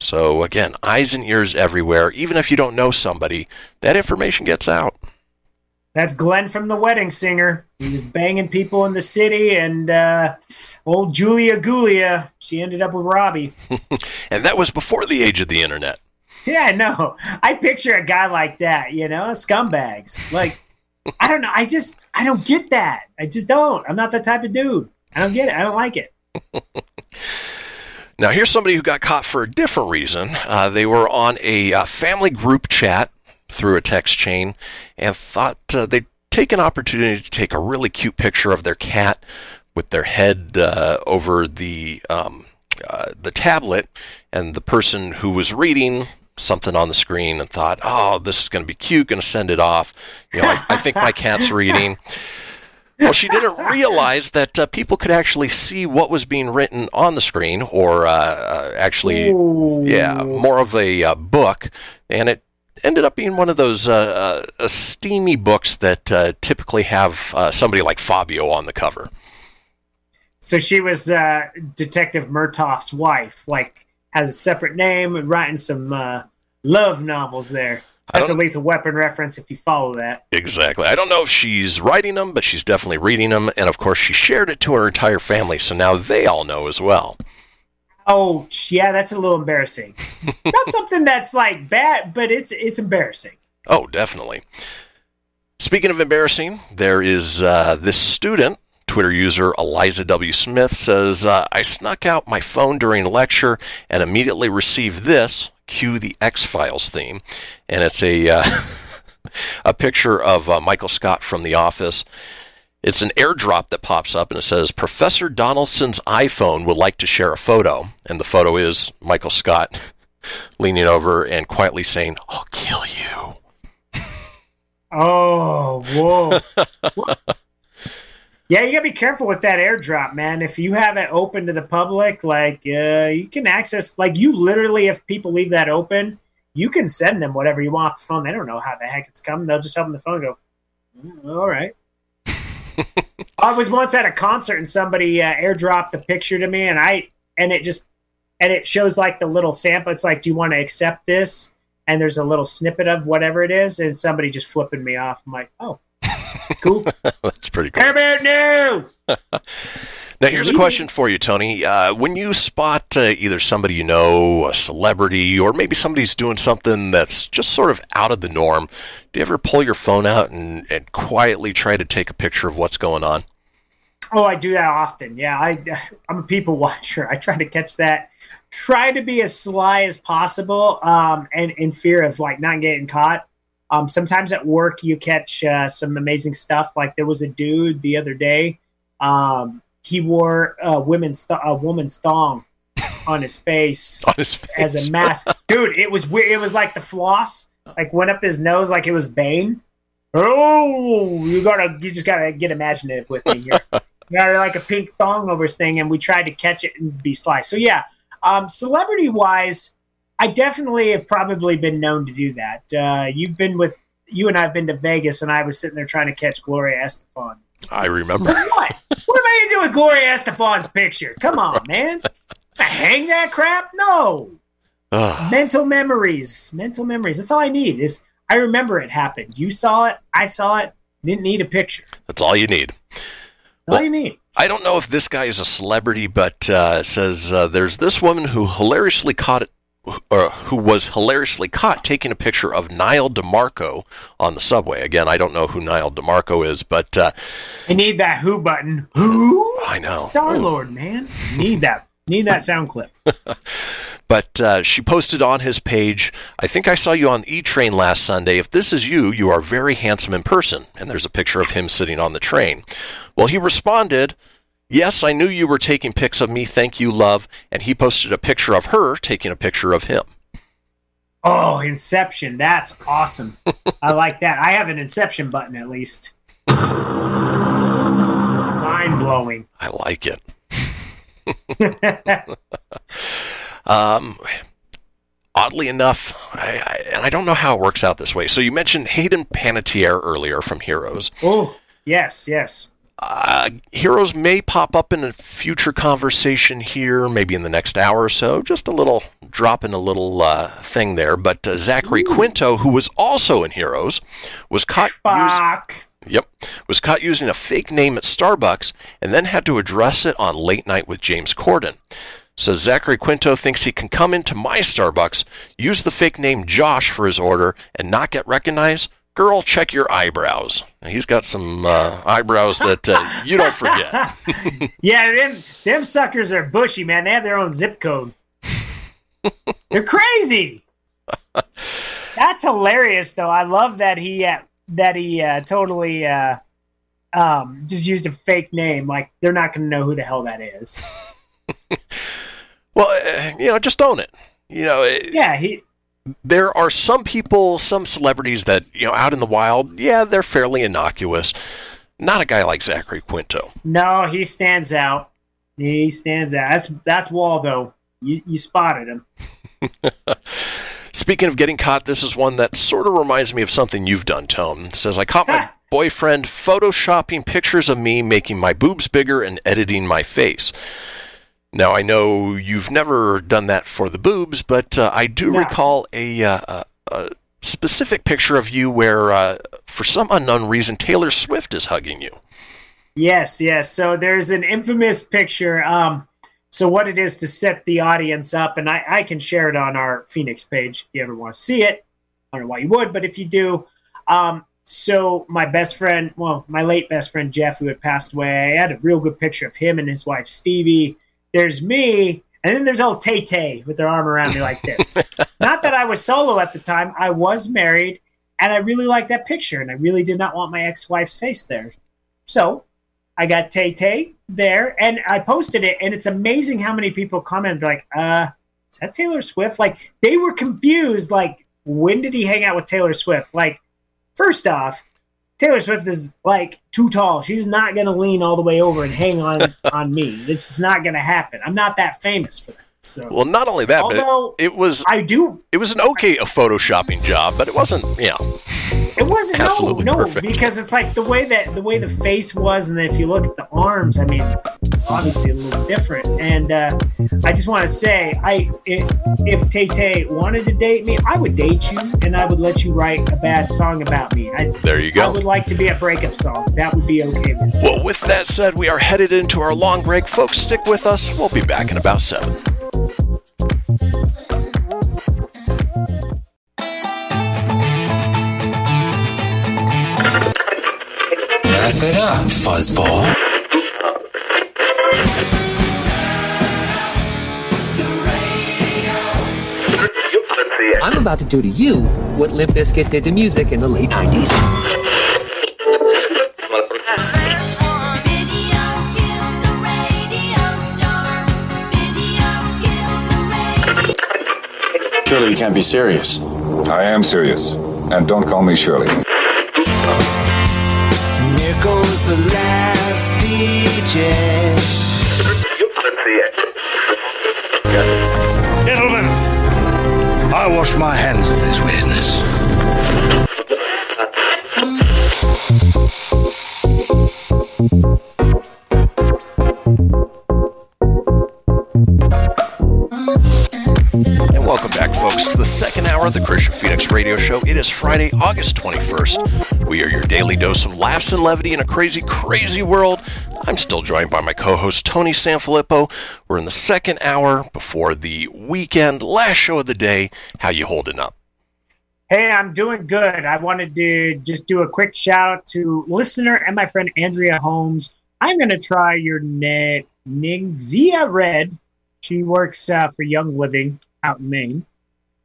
So again, eyes and ears everywhere. Even if you don't know somebody, that information gets out. That's Glenn from The Wedding Singer. He was banging people in the city, and uh, old Julia Gulia, she ended up with Robbie. And that was before the age of the internet. Yeah, know. I picture a guy like that, you know, scumbags. Like, I don't know. I just, I don't get that. I just don't. I'm not that type of dude. I don't get it. I don't like it. Now, here's somebody who got caught for a different reason. Uh, they were on a uh, family group chat through a text chain and thought uh, they'd take an opportunity to take a really cute picture of their cat with their head uh, over the um, uh, the tablet, and the person who was reading something on the screen and thought, "Oh, this is going to be cute. Going to send it off." You know, I, I think my cat's reading. Well, she didn't realize that uh, people could actually see what was being written on the screen, or uh, uh, actually, yeah, more of a uh, book, and it ended up being one of those uh, uh, steamy books that uh, typically have uh, somebody like Fabio on the cover. So she was uh, Detective Murtaugh's wife, like, has a separate name and writing some uh, love novels there. That's a lethal weapon reference if you follow that. Exactly. I don't know if she's writing them, but she's definitely reading them, and of course, she shared it to her entire family, so now they all know as well. Oh, yeah, that's a little embarrassing. Not something that's like bad, but it's it's embarrassing. Oh, definitely. Speaking of embarrassing, there is uh, this student, Twitter user Eliza W. Smith, says, uh, I snuck out my phone during lecture and immediately received this. Cue the X Files theme. And it's a, uh, a picture of uh, Michael Scott from The Office. It's an airdrop that pops up and it says, Professor Donaldson's iPhone would like to share a photo. And the photo is Michael Scott leaning over and quietly saying, I'll kill you. Oh, whoa. yeah, you gotta be careful with that airdrop, man. If you have it open to the public, like uh, you can access, like you literally, if people leave that open, you can send them whatever you want off the phone. They don't know how the heck it's coming. They'll just open the phone and go, "Mm, all right. I was once at a concert and somebody uh, airdropped the picture to me, and I and it just and it shows like the little sample. It's like, do you want to accept this? And there's a little snippet of whatever it is, and somebody just flipping me off. I'm like, oh, cool. That's pretty cool. How about new? Now, here's a question for you, Tony. Uh, when you spot uh, either somebody you know, a celebrity, or maybe somebody's doing something that's just sort of out of the norm, do you ever pull your phone out and, and quietly try to take a picture of what's going on? Oh, I do that often. Yeah, I I'm a people watcher. I try to catch that. Try to be as sly as possible, um, and in fear of like not getting caught. Um, sometimes at work you catch uh, some amazing stuff. Like there was a dude the other day. Um, he wore a women's th- a woman's thong on his face On his face. as a mask. Dude, it was weird. It was like the floss, like went up his nose like it was Bane. Oh, you gotta, you just gotta get imaginative with me here. Got like a pink thong over his thing, and we tried to catch it and be sly. So yeah, um, celebrity wise, I definitely have probably been known to do that. Uh, you've been with you and I've been to Vegas, and I was sitting there trying to catch Gloria Estefan. I remember. What? what am I gonna do with Gloria Estefan's picture? Come on, man. Hang that crap? No. Ugh. Mental memories. Mental memories. That's all I need. Is I remember it happened. You saw it. I saw it. Didn't need a picture. That's all you need. That's all you need. I don't know if this guy is a celebrity, but uh, it says uh, there's this woman who hilariously caught it. Uh, who was hilariously caught taking a picture of Nyle DiMarco on the subway? Again, I don't know who Nyle DiMarco is, but uh, I need that who button. Who? I know. Star Lord, man. Need that. Need that sound clip. But uh, she posted on his page, I think I saw you on E Train last Sunday. If this is you, you are very handsome in person. And there's a picture of him sitting on the train. Well, he responded, Yes, I knew you were taking pics of me. Thank you, love. And he posted a picture of her taking a picture of him. Oh, Inception. That's awesome. I like that. I have an Inception button at least. Mind blowing. I like it. um, oddly enough, I, I, and I don't know how it works out this way. So you mentioned Hayden Panettiere earlier from Heroes. Oh, yes, yes. Uh, Heroes may pop up in a future conversation here, maybe in the next hour or so. Just a little drop in a little uh, thing there. But uh, Zachary Quinto, who was also in Heroes, was caught. Fuck. Yep. Was caught using a fake name at Starbucks and then had to address it on Late Night with James Corden. So Zachary Quinto thinks he can come into my Starbucks, use the fake name Josh for his order, and not get recognized. Girl, check your eyebrows. He's got some uh, eyebrows that uh, you don't forget. Yeah, them them suckers are bushy, man. They have their own zip code. They're crazy. That's hilarious, though. I love that he uh, that he uh, totally uh, um, just used a fake name. Like they're not going to know who the hell that is. well, uh, you know, just own it. You know, it- Yeah, he. There are some people, some celebrities that, you know, out in the wild, yeah, they're fairly innocuous. Not a guy like Zachary Quinto. No, he stands out. He stands out. That's that's Waldo. You you spotted him. Speaking of getting caught, this is one that sort of reminds me of something you've done, Tone. It says, I caught my boyfriend photoshopping pictures of me, making my boobs bigger and editing my face. Now, I know you've never done that for the boobs, but uh, I do No. recall a, uh, a, specific picture of you where, uh, for some unknown reason, Taylor Swift is hugging you. Yes, yes. So there's an infamous picture. Um, so what it is to set the audience up, and I, I can share it on our Fenix page if you ever want to see it. I don't know why you would, but if you do, um, so my best friend, well, my late best friend Jeff, who had passed away, I had a real good picture of him and his wife Stevie. There's me, and then there's old Tay Tay with their arm around me like this. not that I was solo at the time; I was married, and I really liked that picture, and I really did not want my ex-wife's face there. So I got Tay Tay there, and I posted it, and it's amazing how many people commented like, "Uh, is that Taylor Swift?" Like they were confused. Like, when did he hang out with Taylor Swift? Like, first off, Taylor Swift is like too tall. She's not gonna lean all the way over and hang on on me. It's just not gonna happen. I'm not that famous for that. So Well, not only that, Although but it, it was I do. it was an okay photoshopping job, but it wasn't, you know, It wasn't Absolutely no, perfect. because it's like the way that the way the face was, and then if you look at the arms, I mean, obviously a little different. And uh, I just want to say, I if, if Tay Tay wanted to date me, I would date you, and I would let you write a bad song about me. I, There you go. I would like to be a breakup song. That would be okay with. Well, with that said, we are headed into our long break. Folks, stick with us. We'll be back in about seven. Laugh it up, fuzzball. I'm about to do to you what Limp Bizkit did to music in the late 90s. Video killed the radio star. Video killed the radio. Surely you can't be serious. I am serious. And don't call me Shirley. Gentlemen, I wash my hands of this weirdness. And welcome back, folks, to the second hour of the Kristian Fenix Radio Show. It is Friday, August 21st. We are your daily dose of laughs and levity in a crazy, crazy world. I'm still joined by my co-host Tony Sanfilippo. We're in the second hour before the weekend, last show of the day. How you holding up? Hey, I'm doing good. I wanted to just do a quick shout out to listener and my friend Andrea Holmes. I'm going to try your net NingXia Red. She works uh, for Young Living out in Maine.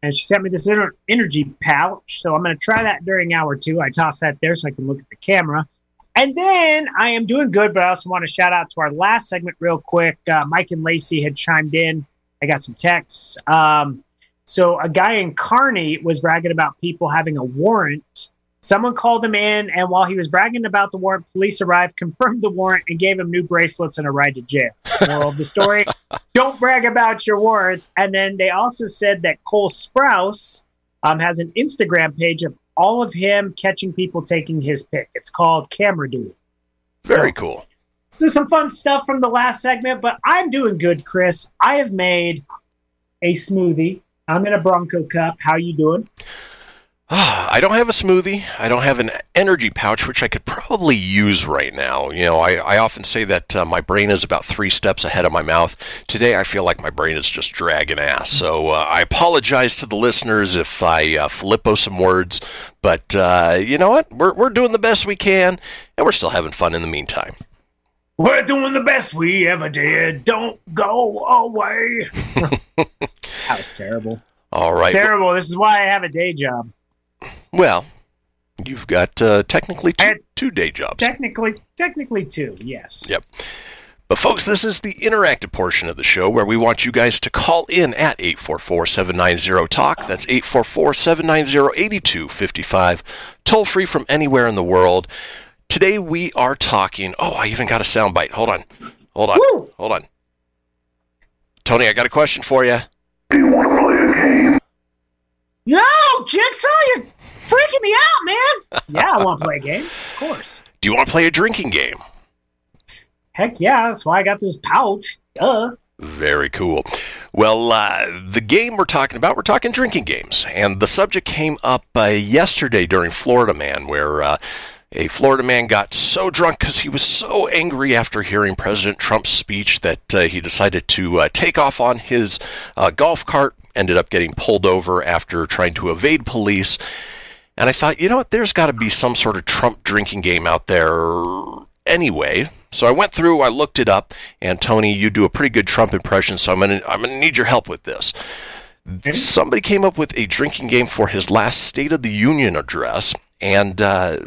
And she sent me this energy pouch. So I'm going to try that during hour two. I toss that there so I can look at the camera. And then I am doing good, but I also want to shout out to our last segment real quick. Uh, Mike and Lacey had chimed in. I got some texts. Um, so a guy in Kearney was bragging about people having a warrant. Someone called him in, and while he was bragging about the warrant, police arrived, confirmed the warrant, and gave him new bracelets and a ride to jail. Moral of the story: Don't brag about your warrants. And then they also said that Cole Sprouse um, has an Instagram page of all of him catching people taking his pick. It's called Camera Dude. Very cool. So some fun stuff from the last segment, but I'm doing good, Chris. I have made a smoothie. I'm in a Bronco cup. How you doing? Ah, I don't have a smoothie. I don't have an energy pouch, which I could probably use right now. You know, I, I often say that uh, my brain is about three steps ahead of my mouth. Today, I feel like my brain is just dragging ass. So uh, I apologize to the listeners if I uh, flippo some words. But uh, you know what? We're, we're doing the best we can, and we're still having fun in the meantime. We're doing the best we ever did. Don't go away. that was terrible. All right. Terrible. This is why I have a day job. Well, you've got uh, technically two, had- two day jobs. Technically, technically two. Yes. Yep. But, folks, this is the interactive portion of the show where we want you guys to call in at 844 790 TALK. That's 844 790 8255. Toll free from anywhere in the world. Today we are talking. Oh, I even got a soundbite. Hold on. Hold on. Woo! Hold on. Tony, I got a question for you. Yo, Jigsaw, you're freaking me out, man. yeah, I want to play a game. Of course. Do you want to play a drinking game? Heck yeah. That's why I got this pouch. Duh. Very cool. Well, uh, the game we're talking about, we're talking drinking games. And the subject came up uh, yesterday during Florida Man, where uh, a Florida man got so drunk because he was so angry after hearing President Trump's speech that uh, he decided to uh, take off on his uh, golf cart, ended up getting pulled over after trying to evade police. And I thought, you know what, there's got to be some sort of Trump drinking game out there anyway. So I went through, I looked it up, and Tony, you do a pretty good Trump impression, so I'm gonna I'm gonna need your help with this. Somebody came up with a drinking game for his last State of the Union address, and uh,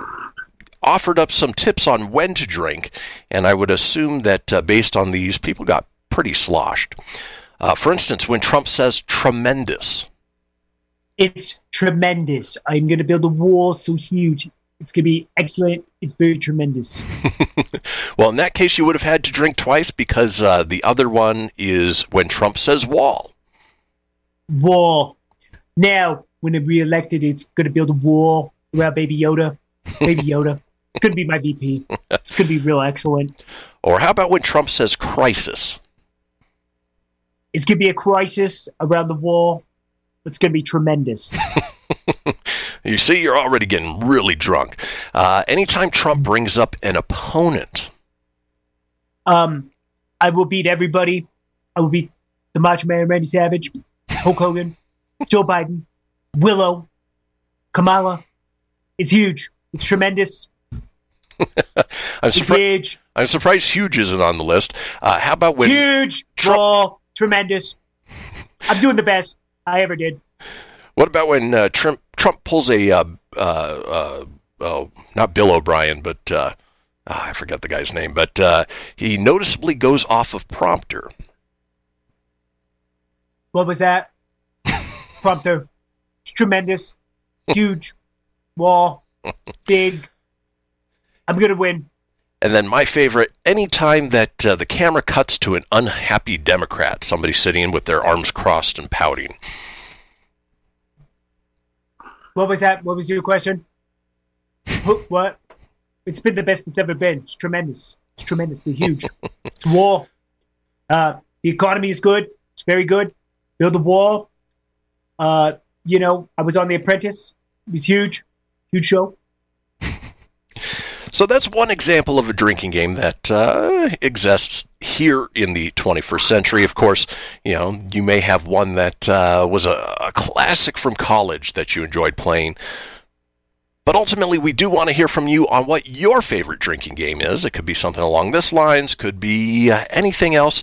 offered up some tips on when to drink. And I would assume that uh, based on these, people got pretty sloshed. Uh, for instance, when Trump says "tremendous," It's tremendous. I'm going to build a wall so huge. It's going to be excellent. It's very tremendous. well, in that case, you would have had to drink twice because uh, the other one is when Trump says "wall." Wall. Now, when I'm reelected, it's going to build a wall around Baby Yoda. Baby Yoda. It's going to be my VP. It's going to be real excellent. Or how about when Trump says "crisis"? It's going to be a crisis around the wall. It's going to be tremendous. You see, you're already getting really drunk. Uh, anytime Trump brings up an opponent, Um, I will beat everybody. I will beat the Macho Man, Randy Savage, Hulk Hogan, Joe Biden, Willow, Kamala. It's huge. It's tremendous. I'm, surpri-. I'm surprised Huge isn't on the list. Uh, how about when huge. Trump-. Tremendous. I'm doing the best I ever did. What about when uh, Trump Trump pulls a uh, uh, uh, oh, not Bill O'Brien, but uh, ah, I forget the guy's name, but uh, he noticeably goes off of prompter. What was that? Prompter. It's tremendous. Huge. Wall. Big. I'm going to win. And then my favorite, anytime that uh, the camera cuts to an unhappy Democrat, somebody sitting with their arms crossed and pouting. What was that? What was your question? What? It's been the best it's ever been. It's tremendous. It's tremendously huge. it's wall. Uh, the economy is good. It's very good. Build a wall. Uh, you know, I was on The Apprentice. It was huge. Huge show. So that's one example of a drinking game that uh, exists here in the 21st century. Of course, you know, you may have one that uh, was a, a classic from college that you enjoyed playing. But ultimately, we do want to hear from you on what your favorite drinking game is. It could be something along this lines, could be uh, anything else.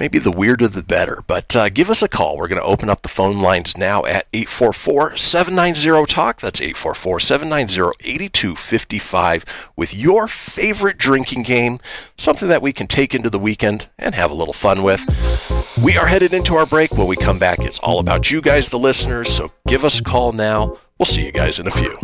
Maybe the weirder the better. But uh, give us a call. We're going to open up the phone lines now at 844 790 TALK. That's 844 790 8255 with your favorite drinking game, something that we can take into the weekend and have a little fun with. We are headed into our break. When we come back, it's all about you guys, the listeners. So give us a call now. We'll see you guys in a few.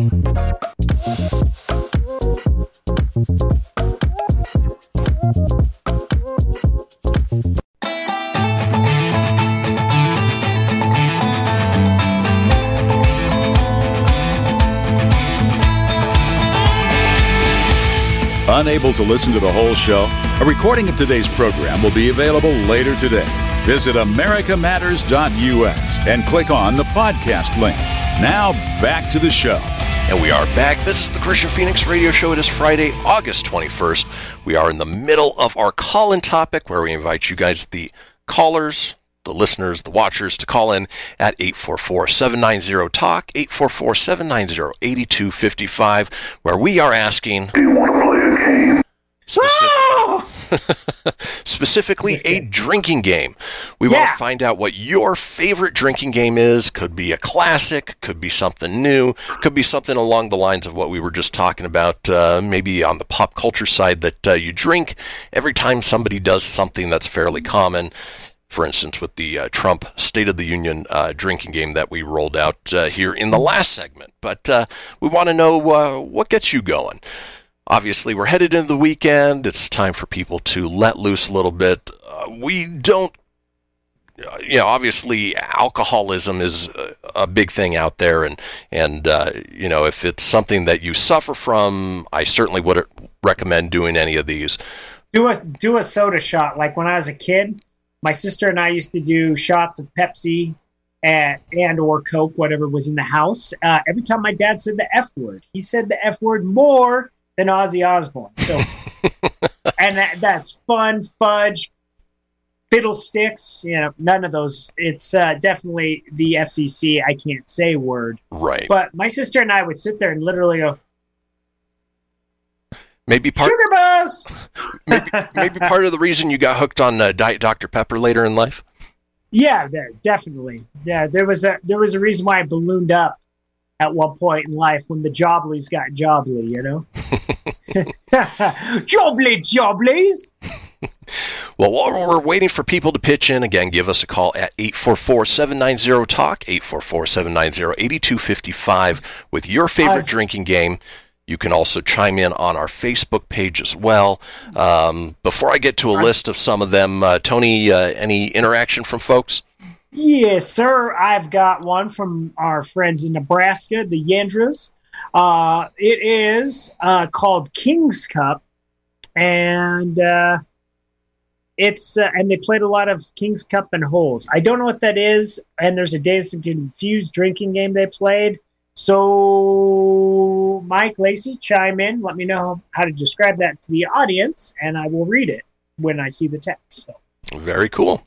Unable to listen to the whole show? A recording of today's program will be available later today. Visit americamatters.us and click on the podcast link. Now, back to the show. And we are back. This is the Kristian Fenix Radio Show. It is Friday, August 21st. We are in the middle of our call in topic where we invite you guys, the callers, the listeners, the watchers, to call in at 844 790 TALK, 844 790 8255, where we are asking. Do you want to play a game? Specifically, a drinking game. We want to find out what your favorite drinking game is. Could be a classic, could be something new, could be something along the lines of what we were just talking about, uh, maybe on the pop culture side that uh, you drink every time somebody does something that's fairly common. For instance, with the uh, Trump State of the Union uh, drinking game that we rolled out uh, here in the last segment. But uh, we want to know uh, what gets you going. Obviously, we're headed into the weekend. It's time for people to let loose a little bit. Uh, we don't, uh, you know, obviously, alcoholism is a, a big thing out there, and and uh, you know, if it's something that you suffer from, I certainly wouldn't recommend doing any of these. do a do a soda shot. Like when I was a kid, my sister and I used to do shots of Pepsi and and or Coke, whatever was in the house. Uh, every time my dad said the F word, he said the F word more than Ozzy Osbourne. So, and that, that's fun, fudge, fiddlesticks. You know, none of those. It's uh, definitely the FCC. I can't say word, Right. but my sister and I would sit there and literally go, maybe part "Sugar buzz." maybe, maybe part of the reason you got hooked on uh, Diet Dr Pepper later in life. Yeah, there, definitely. Yeah, there was a there was a reason why I ballooned up at one point in life when the jobblies got jobbly, you know. jobbly jobblies. Well, while we're waiting for people to pitch in, again, give us a call at 844-790-TALK, 844-790-8255 with your favorite I've- drinking game. You can also chime in on our Facebook page as well. Um, before I get to a list of some of them, uh, Tony, uh, any interaction from folks? Yes, sir. I've got one from our friends in Nebraska, the Yandras. Uh, it is uh, called King's Cup, and uh, it's uh, and they played a lot of King's Cup and holes. I don't know what that is, and there's a Dazed and Confused drinking game they played. So, Mike Lacey, chime in. Let me know how to describe that to the audience, and I will read it when I see the text. So, Very cool.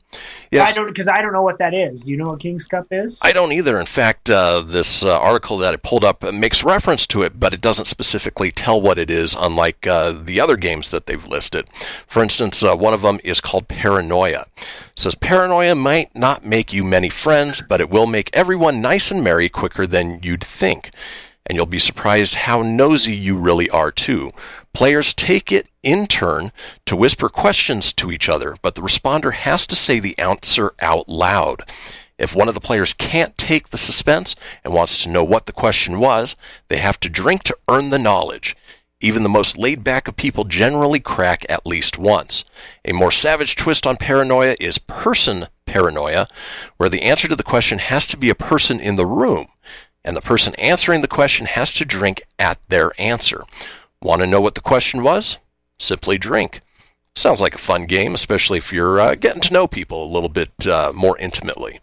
I don't because I don't know what that is. Do you know what King's Cup is? I don't either. In fact, uh, this uh, article that I pulled up uh, makes reference to it, but it doesn't specifically tell what it is, unlike uh, the other games that they've listed. For instance, uh, one of them is called Paranoia. It says Paranoia might not make you many friends, but it will make everyone nice and merry quicker than you'd think. And you'll be surprised how nosy you really are, too. Players take it in turn to whisper questions to each other, but the responder has to say the answer out loud. If one of the players can't take the suspense and wants to know what the question was, they have to drink to earn the knowledge. Even the most laid back of people generally crack at least once. A more savage twist on paranoia is person paranoia, where the answer to the question has to be a person in the room, and the person answering the question has to drink at their answer. Want to know what the question was? Simply drink. Sounds like a fun game, especially if you're uh, getting to know people a little bit uh, more intimately.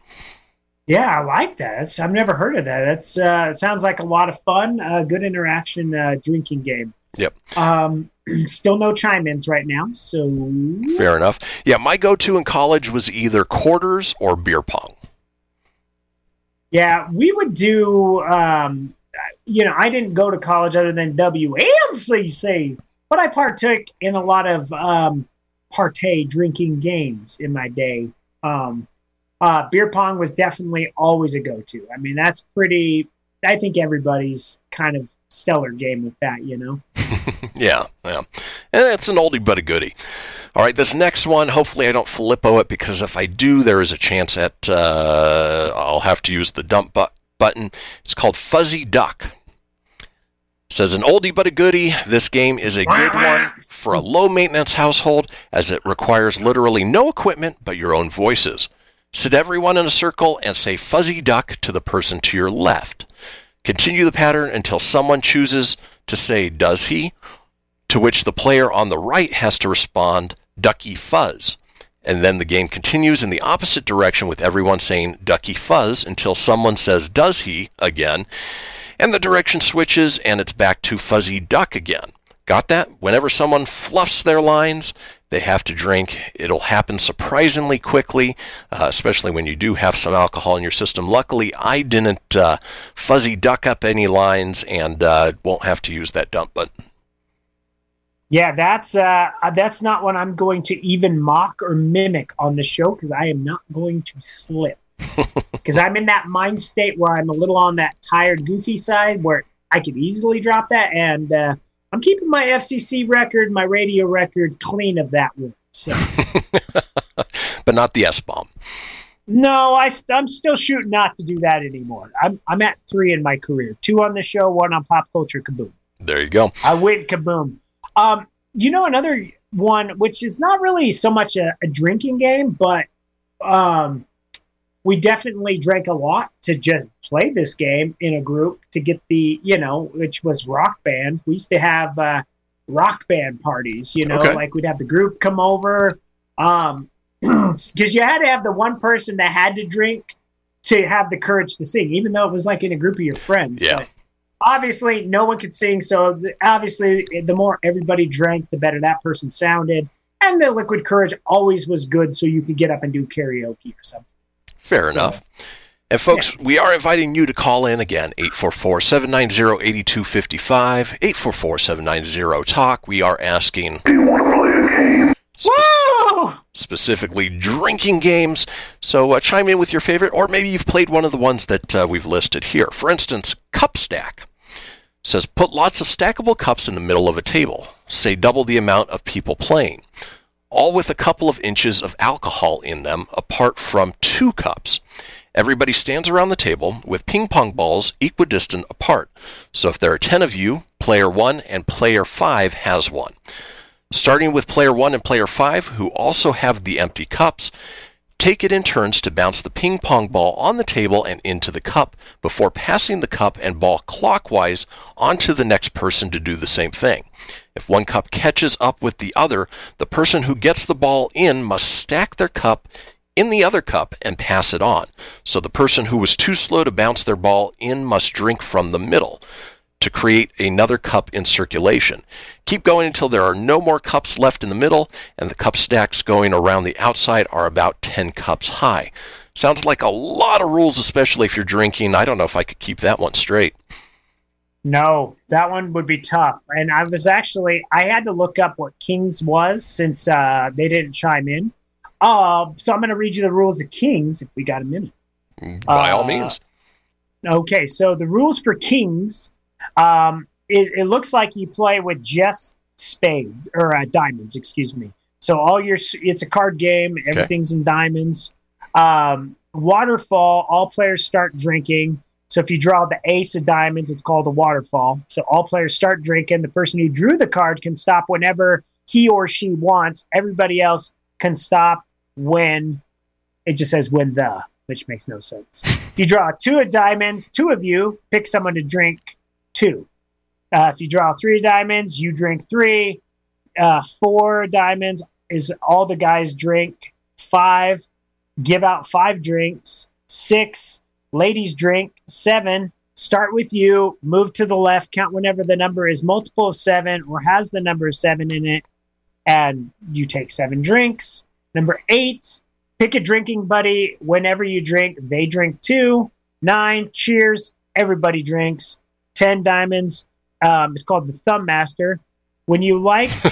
Yeah, I like that. That's, I've never heard of that. That's uh, it sounds like a lot of fun. Uh, good interaction uh, drinking game. Yep. Um, still no chime-ins right now, so Fair enough. Yeah, my go-to in college was either quarters or beer pong. Yeah, we would do. Um, you know, I didn't go to college other than WNCC, but I partook in a lot of um, partay drinking games in my day. Um, uh, beer pong was definitely always a go-to. I mean, that's pretty. I think everybody's kind of stellar game with that. You know. Yeah, yeah. And it's an oldie but a goodie. All right, this next one, hopefully I don't flippo it because if I do, there is a chance at uh, I'll have to use the dump bu- button. It's called Fuzzy Duck. Says an oldie but a goodie. This game is a good one for a low maintenance household as it requires literally no equipment but your own voices. Sit everyone in a circle and say fuzzy duck to the person to your left. Continue the pattern until someone chooses to say does he, to which the player on the right has to respond ducky fuzz. And then the game continues in the opposite direction with everyone saying ducky fuzz until someone says does he again. And the direction switches and it's back to fuzzy duck again. Got that? Whenever someone fluffs their lines, they have to drink. It'll happen surprisingly quickly, uh, especially when you do have some alcohol in your system. Luckily, I didn't uh, fuzzy duck up any lines and uh, won't have to use that dump button. Yeah, that's uh, that's not what I'm going to even mock or mimic on the show because I am not going to slip. Because I'm in that mind state where I'm a little on that tired, goofy side where I could easily drop that, and uh, I'm keeping my FCC record, my radio record clean of that one. So but not the S bomb. no, I, I'm still shooting not to do that anymore. I'm I'm at three in my career, two on the show, one on Pop Culture Kaboom. There you go. I went kaboom. Um, you know another one which is not really so much a, a drinking game, but um, we definitely drank a lot to just play this game in a group to get the you know which was rock band. We used to have uh, rock band parties. You know, Okay. like we'd have the group come over. Um, because you had to have the one person that had to drink to have the courage to sing, even though it was like in a group of your friends. Yeah. But obviously, no one could sing, so the, obviously, the more everybody drank, the better that person sounded. And the liquid courage always was good, so you could get up and do karaoke or something. Fair So- enough. And folks, we are inviting you to call in again, 844-790-8255, 844-790-TALK. We are asking Whoa! specifically drinking games. So uh, chime in with your favorite, or maybe you've played one of the ones that uh, we've listed here. For instance, Cup Stack says put lots of stackable cups in the middle of a table. Say double the amount of people playing. All with a couple of inches of alcohol in them, apart from two cups. Everybody stands around the table with ping pong balls equidistant apart. So if there are 10 of you, player 1 and player 5 has one. Starting with player 1 and player 5, who also have the empty cups, take it in turns to bounce the ping pong ball on the table and into the cup before passing the cup and ball clockwise onto the next person to do the same thing. If one cup catches up with the other, the person who gets the ball in must stack their cup in the other cup and pass it on. So the person who was too slow to bounce their ball in must drink from the middle to create another cup in circulation. Keep going until there are no more cups left in the middle, and the cup stacks going around the outside are about 10 cups high. Sounds like a lot of rules, especially if you're drinking. I don't know if I could keep that one straight. No, that one would be tough. And I was actually I had to look up what Kings was since uh, they didn't chime in. Uh, so I'm going to read you the rules of Kings if we got a minute. By all Uh, means. Okay, so the rules for Kings um, is it looks like you play with just spades or uh, diamonds, excuse me. So all your it's a card game. Everything's in diamonds. Um, waterfall. All players start drinking. So if you draw the ace of diamonds, it's called a waterfall. So all players start drinking. The person who drew the card can stop whenever he or she wants. Everybody else can stop when it just says when the, which makes no sense. You draw two of diamonds, two of you pick someone to drink two. Uh, if you draw three diamonds, you drink three. Uh, four diamonds is all the guys drink. Five, give out five drinks. Six, ladies drink. Seven, start with you, move to the left, count whenever the number is multiple of seven or has the number seven in it, and you take seven drinks. Number eight, pick a drinking buddy. Whenever you drink, they drink too. Nine, cheers. Everybody drinks. Ten diamonds. Um, it's called the Thumb Master. When you like,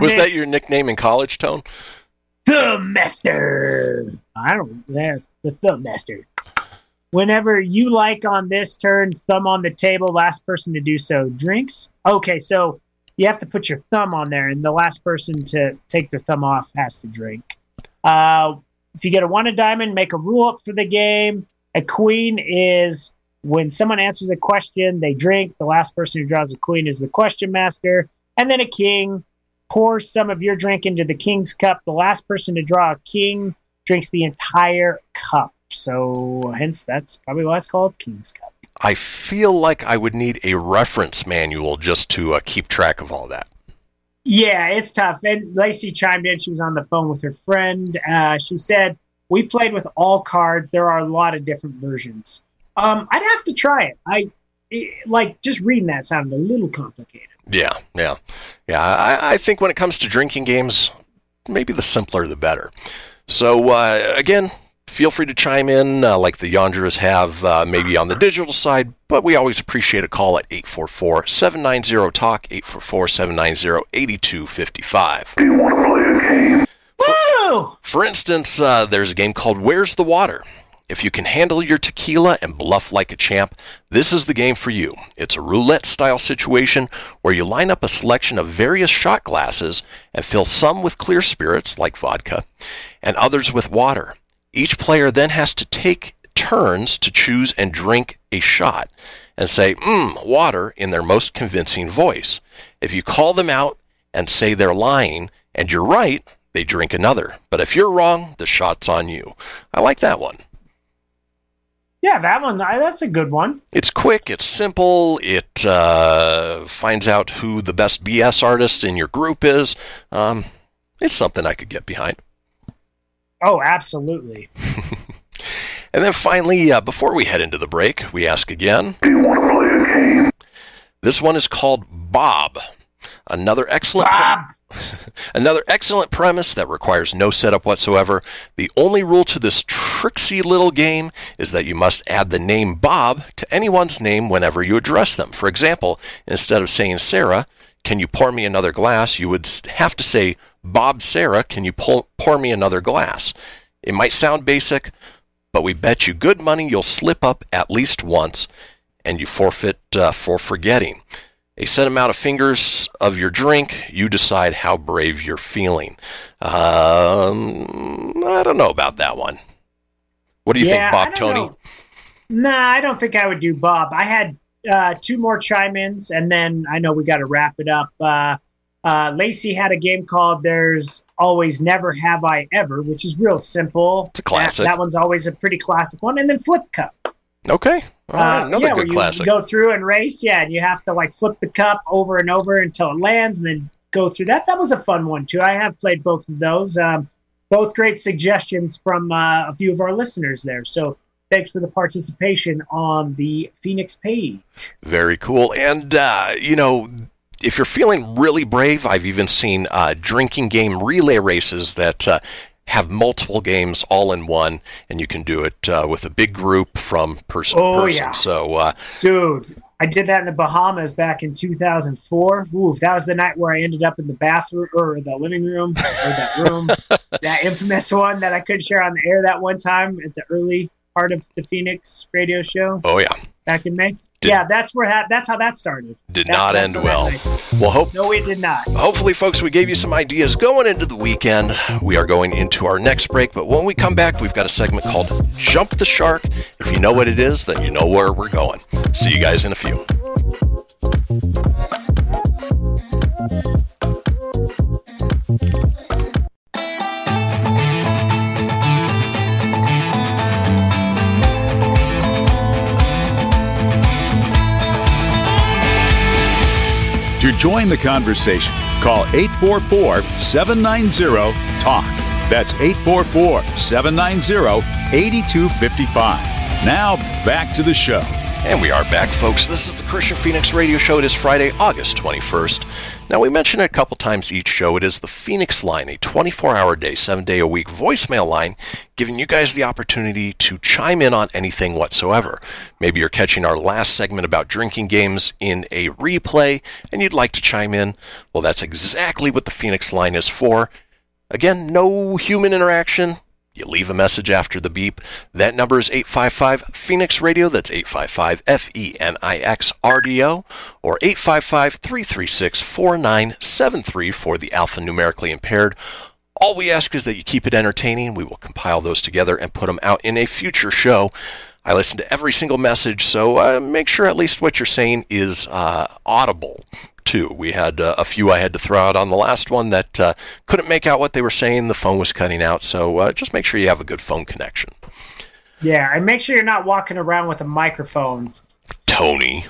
Was that your nickname in college, Tone? Thumb Master. I don't know. The Thumb Master. Whenever you like on this turn, thumb on the table, last person to do so drinks. Okay, so you have to put your thumb on there, and the last person to take their thumb off has to drink. Uh, if you get a one a diamond, make a rule up for the game. A queen is when someone answers a question, they drink. The last person who draws a queen is the question master. And then a king pours some of your drink into the king's cup. The last person to draw a king drinks the entire cup. So, hence, that's probably why it's called King's Cup. I feel like I would need a reference manual just to uh, keep track of all that. Yeah, it's tough. And Lacey chimed in. She was on the phone with her friend. Uh, she said, We played with all cards. There are a lot of different versions. Um, I'd have to try it. I it, like just reading that sounded a little complicated. Yeah, yeah, yeah. I, I think when it comes to drinking games, maybe the simpler the better. So uh, again, feel free to chime in, uh, like the Yondras have, uh, maybe on the digital side. But we always appreciate a call at 844-790-TALK, 844-790-8255. Woo! For instance, uh, there's a game called Where's the Water? If you can handle your tequila and bluff like a champ, this is the game for you. It's a roulette style situation where you line up a selection of various shot glasses and fill some with clear spirits, like vodka, and others with water. Each player then has to take turns to choose and drink a shot and say, mmm, water in their most convincing voice. If you call them out and say they're lying and you're right, they drink another. But if you're wrong, the shot's on you. I like that one. Yeah, that one. That's a good one. It's quick, it's simple, it uh, finds out who the best BS artist in your group is. Um, it's something I could get behind. Oh, absolutely. And then finally, uh, before we head into the break, we ask again Do you want to play a game? This one is called Bob. Another excellent. Another excellent premise that requires no setup whatsoever. The only rule to this tricksy little game is that you must add the name Bob to anyone's name whenever you address them. For example, instead of saying Sarah, can you pour me another glass? You would have to say, Bob Sarah, can you pour, pour me another glass? It might sound basic, but we bet you good money you'll slip up at least once and you forfeit uh, for forgetting. A set amount of fingers of your drink, you decide how brave you're feeling. Um, I don't know about that one. What do you Yeah, think, Bob Tony? know. Nah, I don't think I would do Bob. I had uh, two more chime ins, and then I know we got to wrap it up. Uh, uh, Lacey had a game called There's Always Never Have I Ever, which is real simple. It's a classic. That, that one's always a pretty classic one. And then Flip Cup. Okay. All right, Uh, another yeah, good you classic. go through and race, yeah, and you have to like flip the cup over and over until it lands, and then go through that. That was a fun one too. I have played both of those. Um, both great suggestions from uh, a few of our listeners there. So thanks for the participation on the Fenix page. Very cool. And, uh, you know, if you're feeling really brave, I've even seen uh, drinking game relay races that uh, have multiple games all in one, and you can do it uh, with a big group from person Oh, to person. yeah. So, uh, Dude, I did that in the Bahamas back in 2004. Ooh, that was the night where I ended up in the bathroom or the living room or that room. that infamous one that I couldn't share on the air that one time at the early part of the Fenix radio show oh, yeah, back in May. Did- yeah, that's where ha- that's how that started. did That- not end well. Well, hope No, it did not. Hopefully, folks, we gave you some ideas going into the weekend. We are going into our next break, but when we come back, we've got a segment called Jump the Shark. If you know what it is, then you know where we're going. See you guys in a few. To join the conversation, call 844 790 TALK. That's 844 790 8255. Now, back to the show. And we are back, folks. This is the Kristian Fenix Radio Show. It is Friday, August 21st. Now, we mention it a couple times each show. It is the Fenix line, a 24 hour day, 7 day a week voicemail line, giving you guys the opportunity to chime in on anything whatsoever. Maybe you're catching our last segment about drinking games in a replay and you'd like to chime in. Well, that's exactly what the Fenix line is for. Again, no human interaction, you leave a message after the beep. That number is 855 Fenix Radio. That's 855 F E N I X R D O or 855 336 4973 for the alphanumerically impaired. All we ask is that you keep it entertaining. We will compile those together and put them out in a future show. I listen to every single message, so uh, make sure at least what you're saying is uh, audible too. We had uh, a few I had to throw out on the last one that uh, couldn't make out what they were saying. The phone was cutting out, so uh, just make sure you have a good phone connection. Yeah, and make sure you're not walking around with a microphone. Tony.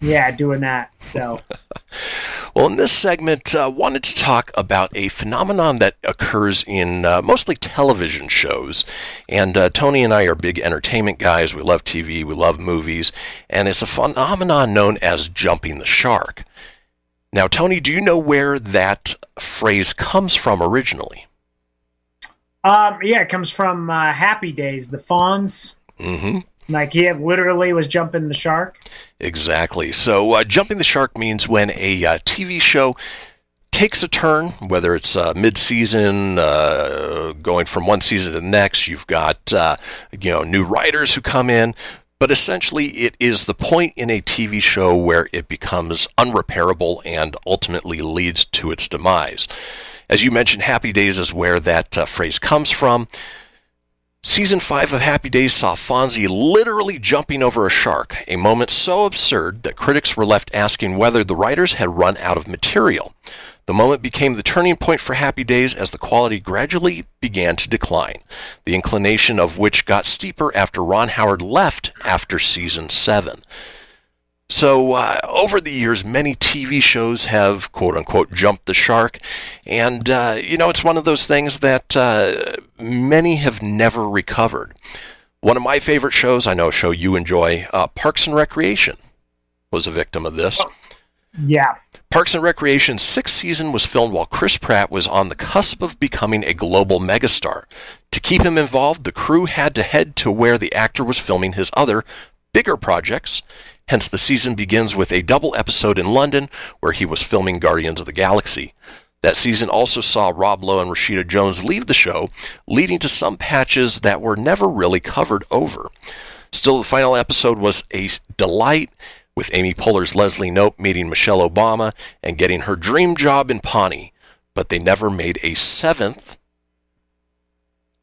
Yeah, doing that. So, Well, in this segment, uh, wanted to talk about a phenomenon that occurs in uh, mostly television shows. And uh, Tony and I are big entertainment guys. We love TV, we love movies, and it's a phenomenon known as jumping the shark. Now, Tony, do you know where that phrase comes from originally? um, yeah, it comes from uh, Happy Days, the Fonz. Mm-hmm. Like he literally was jumping the shark. Exactly. So, uh, jumping the shark means when a uh, TV show takes a turn, whether it's uh, mid-season, uh, going from one season to the next. You've got uh, you know new writers who come in, but essentially it is the point in a TV show where it becomes unrepairable and ultimately leads to its demise. As you mentioned, Happy Days is where that uh, phrase comes from. Season 5 of Happy Days saw Fonzie literally jumping over a shark, a moment so absurd that critics were left asking whether the writers had run out of material. The moment became the turning point for Happy Days as the quality gradually began to decline, the inclination of which got steeper after Ron Howard left after season 7. So, uh, over the years, many TV shows have quote unquote jumped the shark. And, uh, you know, it's one of those things that uh, many have never recovered. One of my favorite shows, I know a show you enjoy, uh, Parks and Recreation, was a victim of this. Yeah. Parks and Recreation's sixth season was filmed while Chris Pratt was on the cusp of becoming a global megastar. To keep him involved, the crew had to head to where the actor was filming his other, bigger projects. Hence, the season begins with a double episode in London where he was filming Guardians of the Galaxy. That season also saw Rob Lowe and Rashida Jones leave the show, leading to some patches that were never really covered over. Still, the final episode was a delight, with Amy Poehler's Leslie Knope meeting Michelle Obama and getting her dream job in Pawnee, but they never made a seventh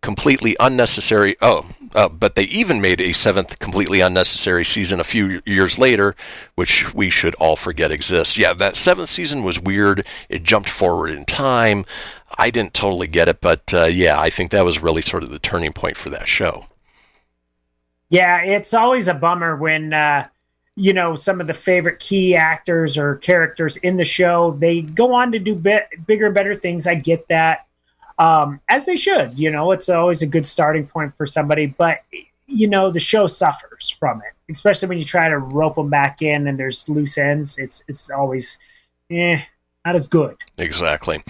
completely unnecessary. Oh, uh, but they even made a seventh completely unnecessary season a few years later, which we should all forget exists. Yeah, that seventh season was weird. It jumped forward in time. I didn't totally get it, but uh, yeah, I think that was really sort of the turning point for that show. Yeah, it's always a bummer when uh, you know some of the favorite key actors or characters in the show they go on to do bigger, better things. I get that, um, as they should. You know, it's always a good starting point for somebody, but you know the show suffers from it, especially when you try to rope them back in and there's loose ends. It's it's always, eh, not as good. Exactly.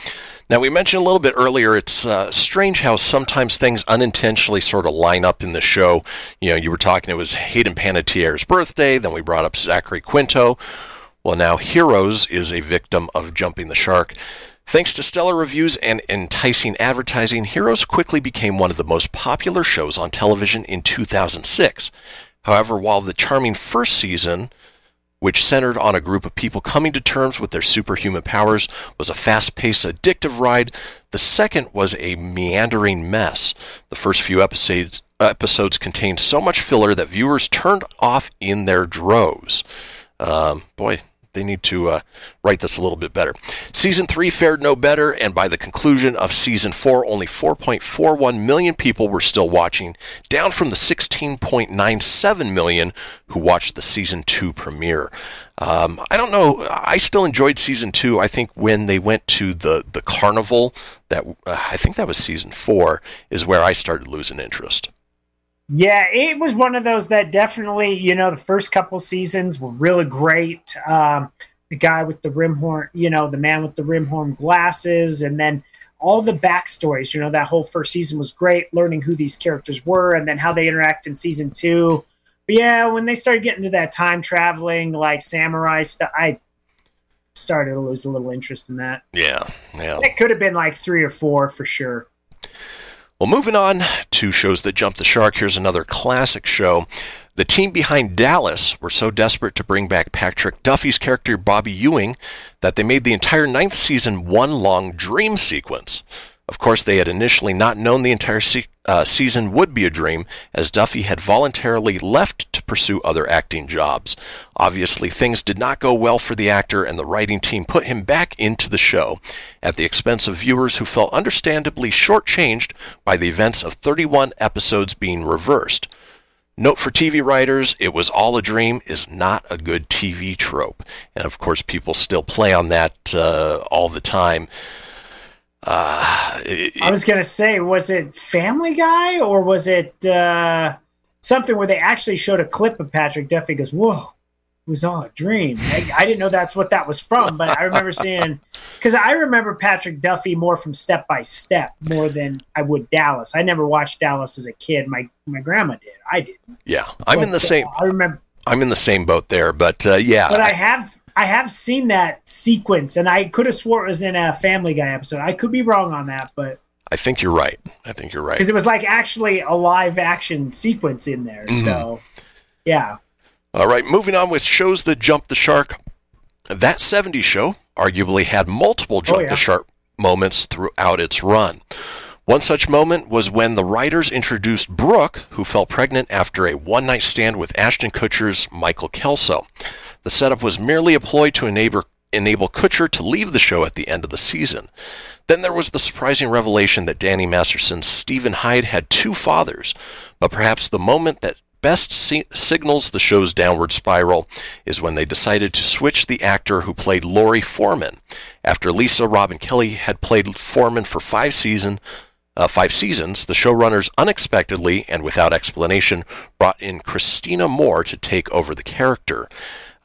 Now, we mentioned a little bit earlier, it's uh, strange how sometimes things unintentionally sort of line up in the show. You know, you were talking, it was Hayden Panettiere's birthday, then we brought up Zachary Quinto. Well, now Heroes is a victim of jumping the shark. Thanks to stellar reviews and enticing advertising, Heroes quickly became one of the most popular shows on television in 2006. However, while the charming first season which centered on a group of people coming to terms with their superhuman powers, was a fast paced, addictive ride. The second was a meandering mess. The first few episodes, episodes contained so much filler that viewers turned off in their droves. Um, boy, they need to uh, write this a little bit better. Season 3 fared no better, and by the conclusion of Season 4, only 4.41 million people were still watching, down from the 16.97 million who watched the Season 2 premiere. Um, I don't know. I still enjoyed Season 2. I think when they went to the, the carnival, that uh, I think that was Season 4, is where I started losing interest. Yeah, it was one of those that definitely, you know, the first couple seasons were really great. Um, the guy with the rim horn, you know, the man with the rim horn glasses, and then all the backstories. You know, that whole first season was great, learning who these characters were and then how they interact in season two. But yeah, when they started getting to that time traveling, like samurai stuff, I started to lose a little interest in that. Yeah, yeah. It could have been like three or four for sure. Well, moving on to shows that jump the shark, here's another classic show. The team behind Dallas were so desperate to bring back Patrick Duffy's character Bobby Ewing that they made the entire ninth season one long dream sequence. Of course, they had initially not known the entire se- uh, season would be a dream, as Duffy had voluntarily left to pursue other acting jobs. Obviously, things did not go well for the actor, and the writing team put him back into the show, at the expense of viewers who felt understandably shortchanged by the events of 31 episodes being reversed. Note for TV writers, it was all a dream is not a good TV trope. And of course, people still play on that uh, all the time. Uh, it- I was gonna say, was it Family Guy or was it uh, something where they actually showed a clip of Patrick Duffy? Goes, whoa, it was all a dream. I, I didn't know that's what that was from, but I remember seeing because I remember Patrick Duffy more from Step by Step more than I would Dallas. I never watched Dallas as a kid. My my grandma did. I did. yeah, I'm in the But, same. I remember, I'm in the same boat there, but uh, yeah, but I have. I have seen that sequence, and I could have swore it was in a Family Guy episode. I could be wrong on that, but I think you're right. I think you're right. because it was like actually a live action sequence in there. Mm-hmm. So, yeah, All right, moving on with shows that jump the shark. That 70s show arguably had multiple jump Oh, yeah. the shark moments throughout its run. One such moment was when the writers introduced Brooke, who fell pregnant after a one night stand with Ashton Kutcher's Michael Kelso. The setup was merely a ploy to enable, Kutcher to leave the show at the end of the season. Then there was the surprising revelation that Danny Masterson's Steven Hyde had two fathers, but perhaps the moment that best si- signals the show's downward spiral is when they decided to switch the actor who played Laurie Foreman. After Lisa Robin Kelly had played Foreman for five season, uh, five seasons, the showrunners unexpectedly and without explanation brought in Christina Moore to take over the character.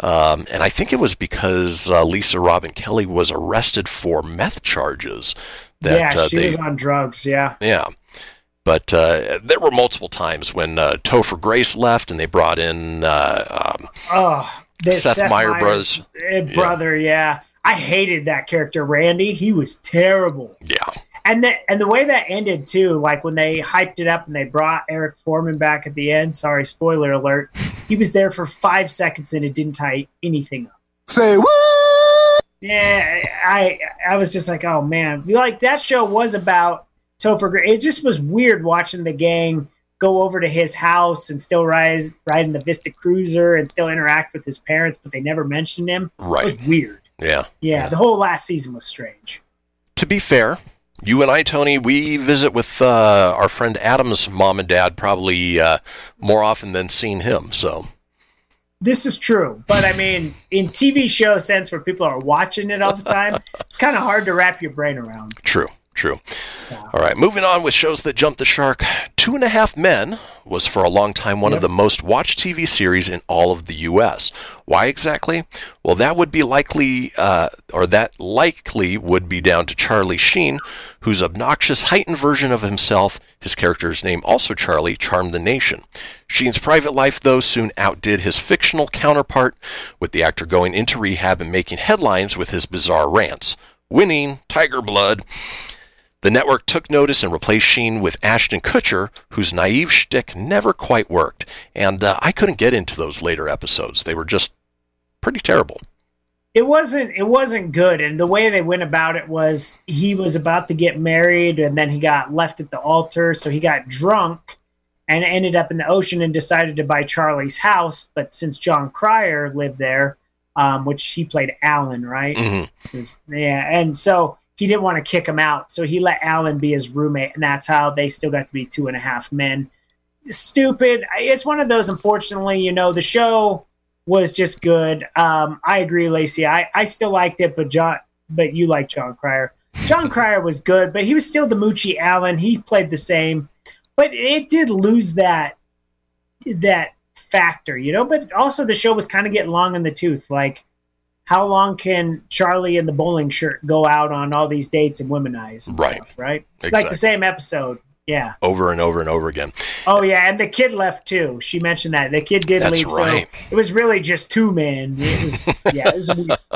Um, and I think it was because uh, Lisa Robin Kelly was arrested for meth charges. That yeah, uh, she they, was on drugs. Yeah, yeah. But uh, there were multiple times when uh, Topher Grace left and they brought in uh, um, oh, Seth Meyer Meyers' brothers. uh, brother. Yeah. I hated that character, Randy. He was terrible. yeah, And the and the way that ended too, like when they hyped it up and they brought Eric Foreman back at the end. Sorry, spoiler alert. He was there for five seconds and it didn't tie anything up. Say what? Yeah, I I was just like, oh man, like that show was about Topher. Gra- It just was weird watching the gang go over to his house and still rise ride in the Vista Cruiser and still interact with his parents, but they never mentioned him. It right. was weird. Yeah. Yeah, the whole last season was strange. To be fair, you and I, Tony, we visit with uh, our friend Adam's mom and dad probably uh, more often than seeing him. So This is true, but I mean, in TV show sense, where people are watching it all the time, it's kind of hard to wrap your brain around. true, true. All right, moving on with shows that jump the shark. Two and a Half Men was for a long time one of the most watched TV series in all of the U.S. Why exactly? Well, that would be likely, uh, or that likely would be down to Charlie Sheen, whose obnoxious, heightened version of himself, his character's name also Charlie, charmed the nation. Sheen's private life, though, soon outdid his fictional counterpart, with the actor going into rehab and making headlines with his bizarre rants. Winning, Tiger Blood. The network took notice and replaced Sheen with Ashton Kutcher, whose naive shtick never quite worked. And uh, I couldn't get into those later episodes; they were just pretty terrible. it wasn't it wasn't good and the way they went about it was he was about to get married and then he got left at the altar so he got drunk and ended up in the ocean and decided to buy charlie's house but since jon cryer lived there um, which he played alan right Mm-hmm. Was- yeah and so he didn't want to kick him out so he let alan be his roommate and that's how they still got to be two and a half men stupid it's one of those unfortunately you know the show was just good. Um, I agree, Lacey. I, I still liked it, but Jon, but you like Jon Cryer. Jon Cryer was good, but he was still the Moochie Allen. He played the same, but it did lose that that factor, you know. But also, the show was kind of getting long in the tooth. Like, how long can Charlie in the bowling shirt go out on all these dates and womanize? And Right. Stuff, right. It's like the same episode. Yeah. Over and over and over again. Oh yeah, and the kid left too. She mentioned that the kid did That's leave. right. So it was really just two men. It was yeah. It was weird.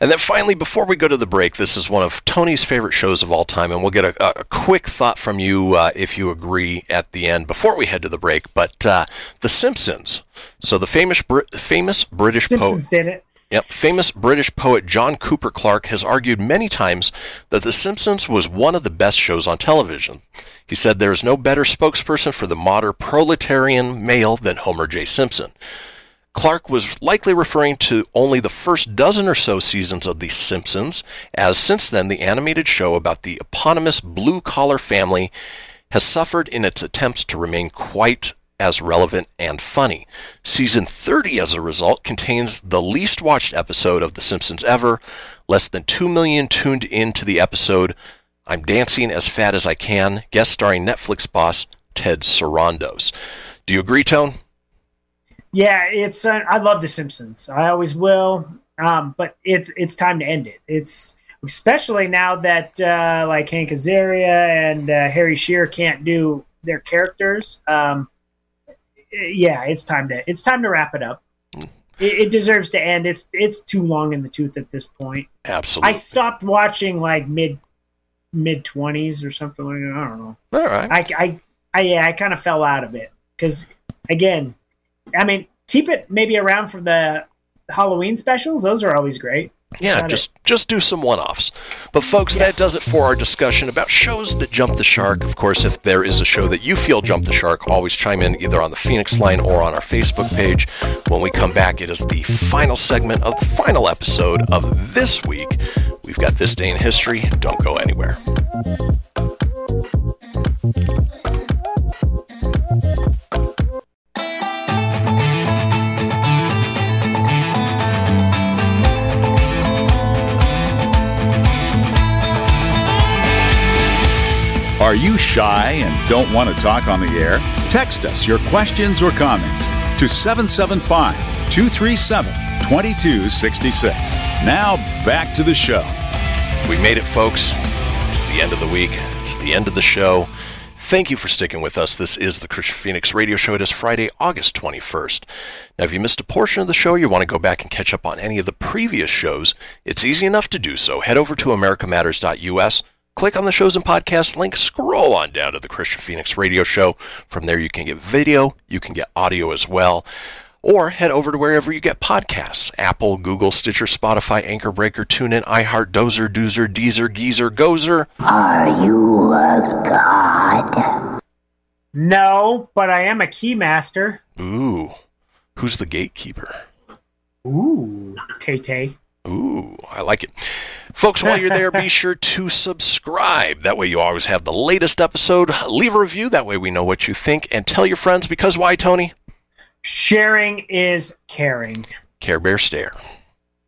And then finally, before we go to the break, this is one of Tony's favorite shows of all time, and we'll get a, a quick thought from you uh, if you agree at the end before we head to the break. But uh, The Simpsons. So the famous famous British poet. Simpsons did it. Yep, famous British poet John Cooper Clarke has argued many times that The Simpsons was one of the best shows on television. He said there is no better spokesperson for the modern proletarian male than Homer J. Simpson. Clarke was likely referring to only the first dozen or so seasons of The Simpsons, as since then the animated show about the eponymous blue collar family has suffered in its attempts to remain quite as relevant and funny. Season 30, as a result, contains the least watched episode of The Simpsons ever. Less than 2 million tuned in to the episode I'm Dancing as Fat as I Can, guest starring Netflix boss Ted Sarandos. Do you agree, Tone? Yeah, it's. Uh, I love The Simpsons. I always will. Um, but it's it's time to end it. It's especially now that uh, like Hank Azaria and uh, Harry Shearer can't do their characters. Um, yeah, it's time to it's time to wrap it up. It, it deserves to end. It's it's too long in the tooth at this point. Absolutely. I stopped watching like mid mid twenties or something like that. I don't know. All right. I I, I yeah, I kind of fell out of it because again, I mean, keep it maybe around for the Halloween specials. Those are always great. Yeah, Got just just do some one-offs. But folks, that does it for our discussion about shows that jump the shark. Of course, if there is a show that you feel jumped the shark, always chime in either on the Fenix line or on our Facebook page. When we come back, it is the final segment of the final episode of this week. We've got this day in history. Don't go anywhere. Are you shy and don't want to talk on the air? Text us your questions or comments to 775 237 2266. Now back to the show. We made it, folks. It's the end of the week. It's the end of the show. Thank you for sticking with us. This is the Kristian Fenix Radio Show. It is Friday, August 21st. Now, if you missed a portion of the show, you want to go back and catch up on any of the previous shows, it's easy enough to do so. Head over to americamatters.us, click on the shows and podcast link, scroll on down to the Kristian Fenix Radio Show. From there, you can get video, you can get audio as well. Or head over to wherever you get podcasts Apple, Google, Stitcher, Spotify, Anchor Breaker, TuneIn, iHeart, Dozer, Doozer, Deezer, Geezer, Gozer. Are you a god? No, but I am a keymaster. Ooh, who's the gatekeeper? Ooh, Tay Tay. Ooh, I like it. Folks, while you're there, be sure to subscribe. That way you always have the latest episode. Leave a review. That way we know what you think. And tell your friends because why, Tony? Sharing is caring. Care Bear Stare.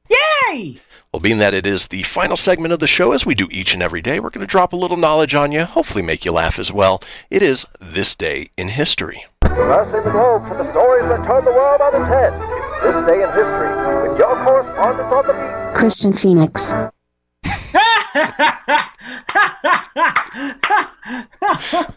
Yay! Well, being that it is the final segment of the show, as we do each and every day, we're going to drop a little knowledge on you, hopefully make you laugh as well. It is This Day in History. Crossing the globe for the stories that turn the world on its head. It's this day in history with your correspondent on the beat. Kristian Fenix.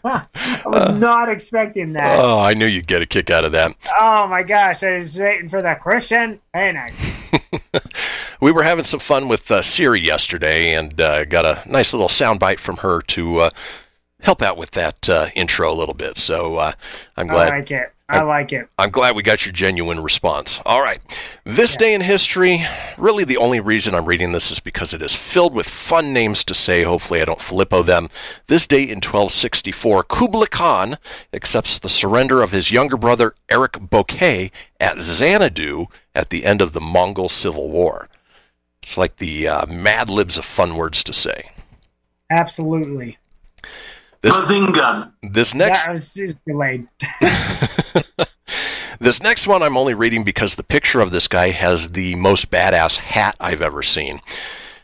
I was not expecting that. Oh, I knew you'd get a kick out of that. oh my gosh, I was waiting for that Kristian Fenix. We were having some fun with uh, Siri yesterday and uh, got a nice little soundbite from her to uh, help out with that uh, intro a little bit. So uh, I'm glad. I like it. I like it. I'm glad we got your genuine response. All right. This day in history, really the only reason I'm reading this is because it is filled with fun names to say. Hopefully, I don't filippo them. This day in 1264, Kublai Khan accepts the surrender of his younger brother Ariq Böke at Xanadu at the end of the Mongol Civil War. It's like the uh, Mad Libs of fun words to say. Absolutely. This, this next That was just delayed. This next one I'm only reading because the picture of this guy has the most badass hat I've ever seen.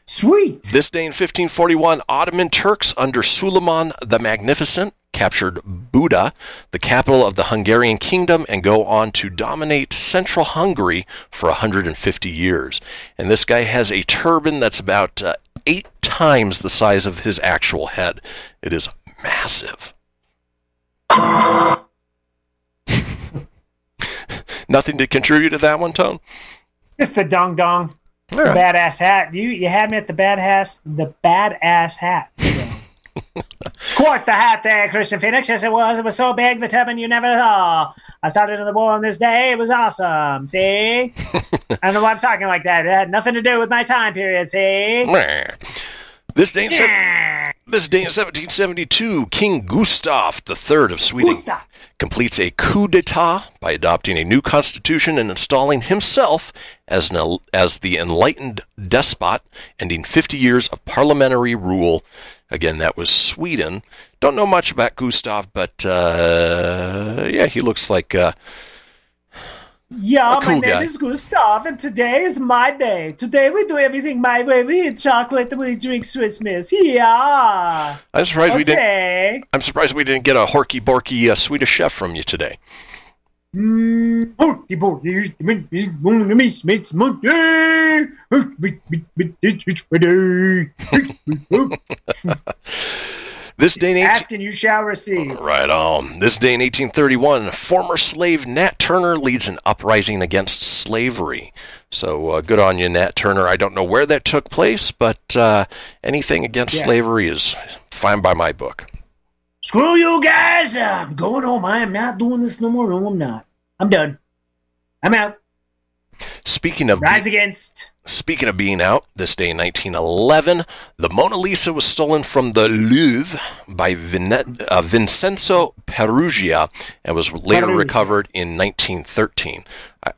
Sweet. This day in 1541, Ottoman Turks under Suleiman the Magnificent captured Buda, the capital of the Hungarian kingdom, and go on to dominate central Hungary for 150 years. And this guy has a turban that's about uh, eight times the size of his actual head. It is massive. Nothing to contribute to that one, Tone? Just the dong dong. The badass hat. You you had me at the badass the badass hat. Quite the hat there, Kristian Fenix. Yes, it was. It was so big, the turban you never saw. I started in the war on this day. It was awesome. See? I don't know why I'm talking like that. It had nothing to do with my time period. See? This in se- this day in 1772, King Gustav III of Sweden Gustav. completes a coup d'état by adopting a new constitution and installing himself as, an, as the enlightened despot, ending 50 years of parliamentary rule. Again, that was Sweden. Don't know much about Gustav, but uh, yeah, he looks like uh, Yeah, cool my name guy. is Gustav, and today is my day. Today we do everything my way. We eat chocolate and we drink Swiss Miss. Yeah. I'm surprised we didn't. I'm surprised we didn't get a horky borky uh, Swedish chef from you today. This day in 18- Ask and you shall receive. Right on. This day in 1831, former slave Nat Turner leads an uprising against slavery. So uh, good on you, Nat Turner. I don't know where that took place, but uh, anything against Yeah. slavery is fine by my book. Screw you guys. I'm going home. I am not doing this no more. No, I'm not. I'm done. I'm out. Speaking of Rise against. speaking of being out, this day in 1911, the Mona Lisa was stolen from the Louvre by Vine- uh, Vincenzo Peruggia and was later Peruggia. recovered in 1913. I,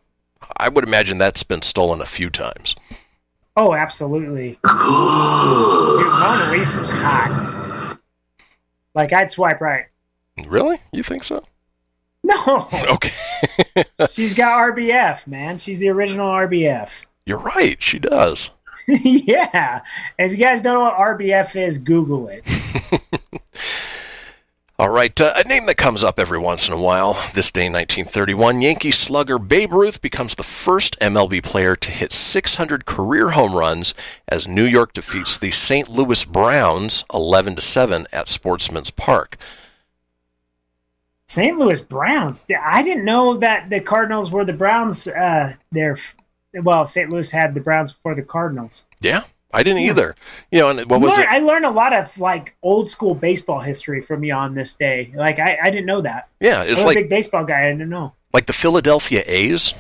I would imagine that's been stolen a few times. Oh, absolutely. Dude, Mona Lisa's hot. Like, I'd swipe right. Really? You think so? No, Okay. she's got RBF, man. She's the original RBF. You're right. She does. yeah. If you guys don't know what RBF is, Google it. All right. Uh, a name that comes up every once in a while. This day in 1931, Yankee slugger Babe Ruth becomes the first MLB player to hit 600 career home runs as New York defeats the St. Louis Browns 11 to 7 at Sportsman's Park. St. Louis Browns. I didn't know that the Cardinals were the Browns. Uh, their well, St. Louis had the Browns before the Cardinals. Yeah, I didn't either. You know, and what was Learn- it? I learned a lot of like old school baseball history from you on this day. Like I, I didn't know that. Yeah, it's like a big baseball guy. I didn't know. like the Philadelphia A's.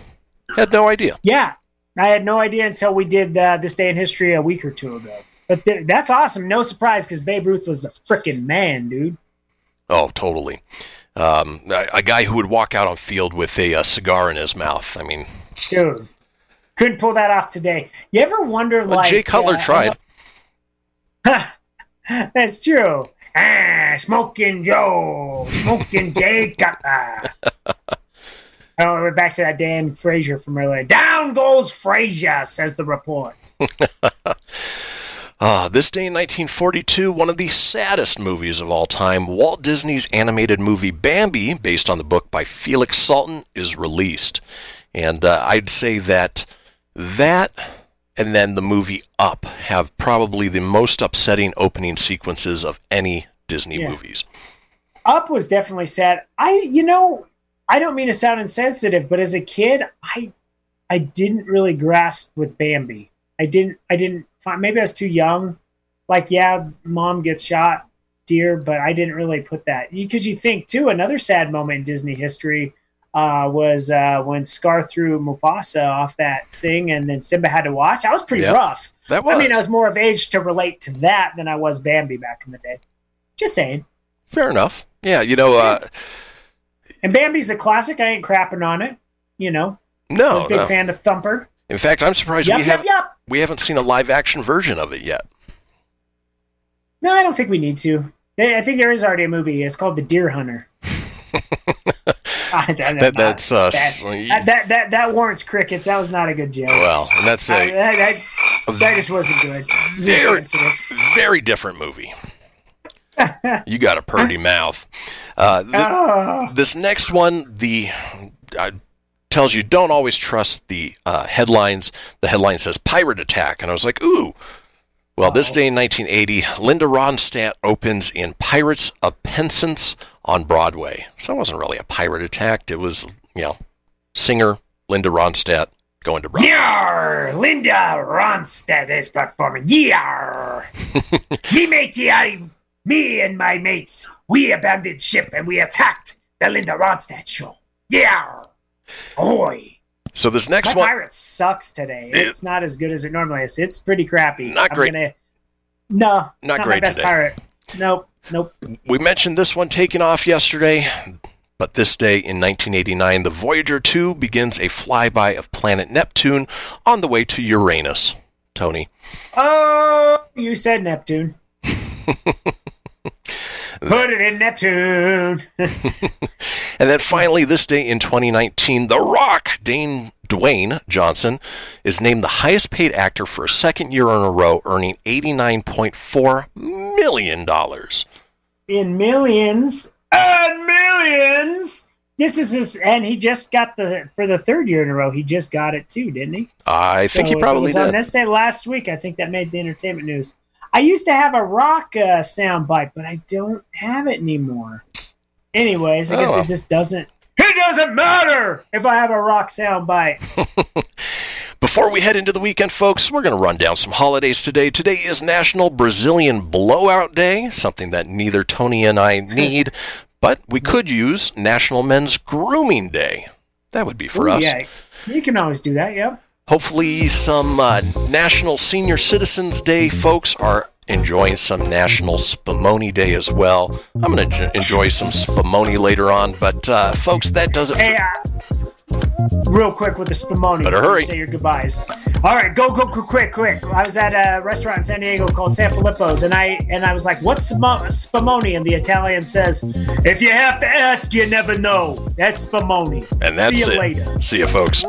Had no idea. Yeah, I had no idea until we did uh, this day in history a week or two ago. But th- that's awesome. No surprise because Babe Ruth was the freaking man, dude. Oh, totally. Um, a, a guy who would walk out on field with a, uh cigar in his mouth. I mean, Dude, couldn't pull that off today. You ever wonder well, like Jay Cutler uh, tried. That's true. Ah, smoking Joe, smoking Jay Cutler. Oh, we're back to that Dan Frazier from earlier. Down goes Frazier, says the report. Ah, this day in 1942, one of the saddest movies of all time, Walt Disney's animated movie Bambi, based on the book by Felix Salten, is released. And uh, I'd say that that and then the movie Up have probably the most upsetting opening sequences of any Disney Yeah. movies. Up was definitely sad. I, you know, I don't mean to sound insensitive, but as a kid, I, I didn't really grasp with Bambi. I didn't, I didn't find. Maybe I was too young. Like, yeah, mom gets shot, dear, but I didn't really put that because you think too. Another sad moment in Disney history uh, was uh, when Scar threw Mufasa off that thing, and then Simba had to watch. That was pretty Yep. rough. That I mean. I was more of age to relate to that than I was Bambi back in the day. Just saying. Fair enough. Yeah, you know, uh, And Bambi's a classic. I ain't crapping on it. You know, No. I was a big no. fan of Thumper. In fact, I'm surprised Yup, we yup, have yup. we haven't seen a live action version of it yet. No, I don't think we need to. I think there is already a movie. It's called The Deer Hunter. Ah, that, That- that's, uh, that, that, that, that, that warrants crickets. That was not a good joke. Well, and that's Uh, a that, that, that just wasn't good. Was Very- very different movie. you got a purty mouth. Uh, th- Ah. This next one, the uh, tells you don't always trust the uh, headlines. The headline says pirate attack, and I was like, ooh. Well, this day in 1980, Linda Ronstadt opens in Pirates of Penzance on Broadway. So it wasn't really a pirate attack. It was, you know, singer Linda Ronstadt going to Broadway. Yar! Linda Ronstadt is performing. Yar! me matey, I, me and my mates, we abandoned ship and we attacked the Linda Ronstadt show. Yar! Ahoy! So this next my one, pirate sucks today. It's not as good as it normally is. It's pretty crappy. Not I'm great. Gonna, no, Not not, great my best today. pirate. Nope, nope. we mentioned this one taking off yesterday, but this day in 1989, the Voyager 2 begins a flyby of planet Neptune on the way to Uranus. Tony. Oh, you said Neptune. Put it in Neptune. And then finally, this day in 2019, The Rock, Dane Dwayne Johnson, is named the highest paid actor for a second year in a row, earning $89.4 million. in millions and millions. This is his, and he just got the for the third year in a row. He just got it too, didn't he? I think he probably was on this day last week. I think that made the entertainment news. I used to have a rock uh, sound bite, but I don't have it anymore. Anyways, I Oh, guess well. it just doesn't. It doesn't matter if I have a rock sound bite. Before we head into the weekend, folks, we're going to run down some holidays today. Today is National Brazilian Blowout Day, something that neither Tony and I need, but we could use National Men's Grooming Day. That would be for Ooh, us. Yeah, you can always do that. Yep. Hopefully, some uh, National Senior Citizens Day folks are enjoying some National Spumoni Day as well. I'm going to enjoy some Spumoni later on, but uh, folks, that does it. Hey, uh, real quick with the Spumoni. Better hurry. Say your goodbyes. All right, go, go, go, quick, quick. I was at a restaurant in San Diego called San Filippo's, and I and I was like, "What's Spum- Spumoni?" And the Italian says, "If you have to ask, you never know. That's Spumoni." And that's See you it. later. See you, folks.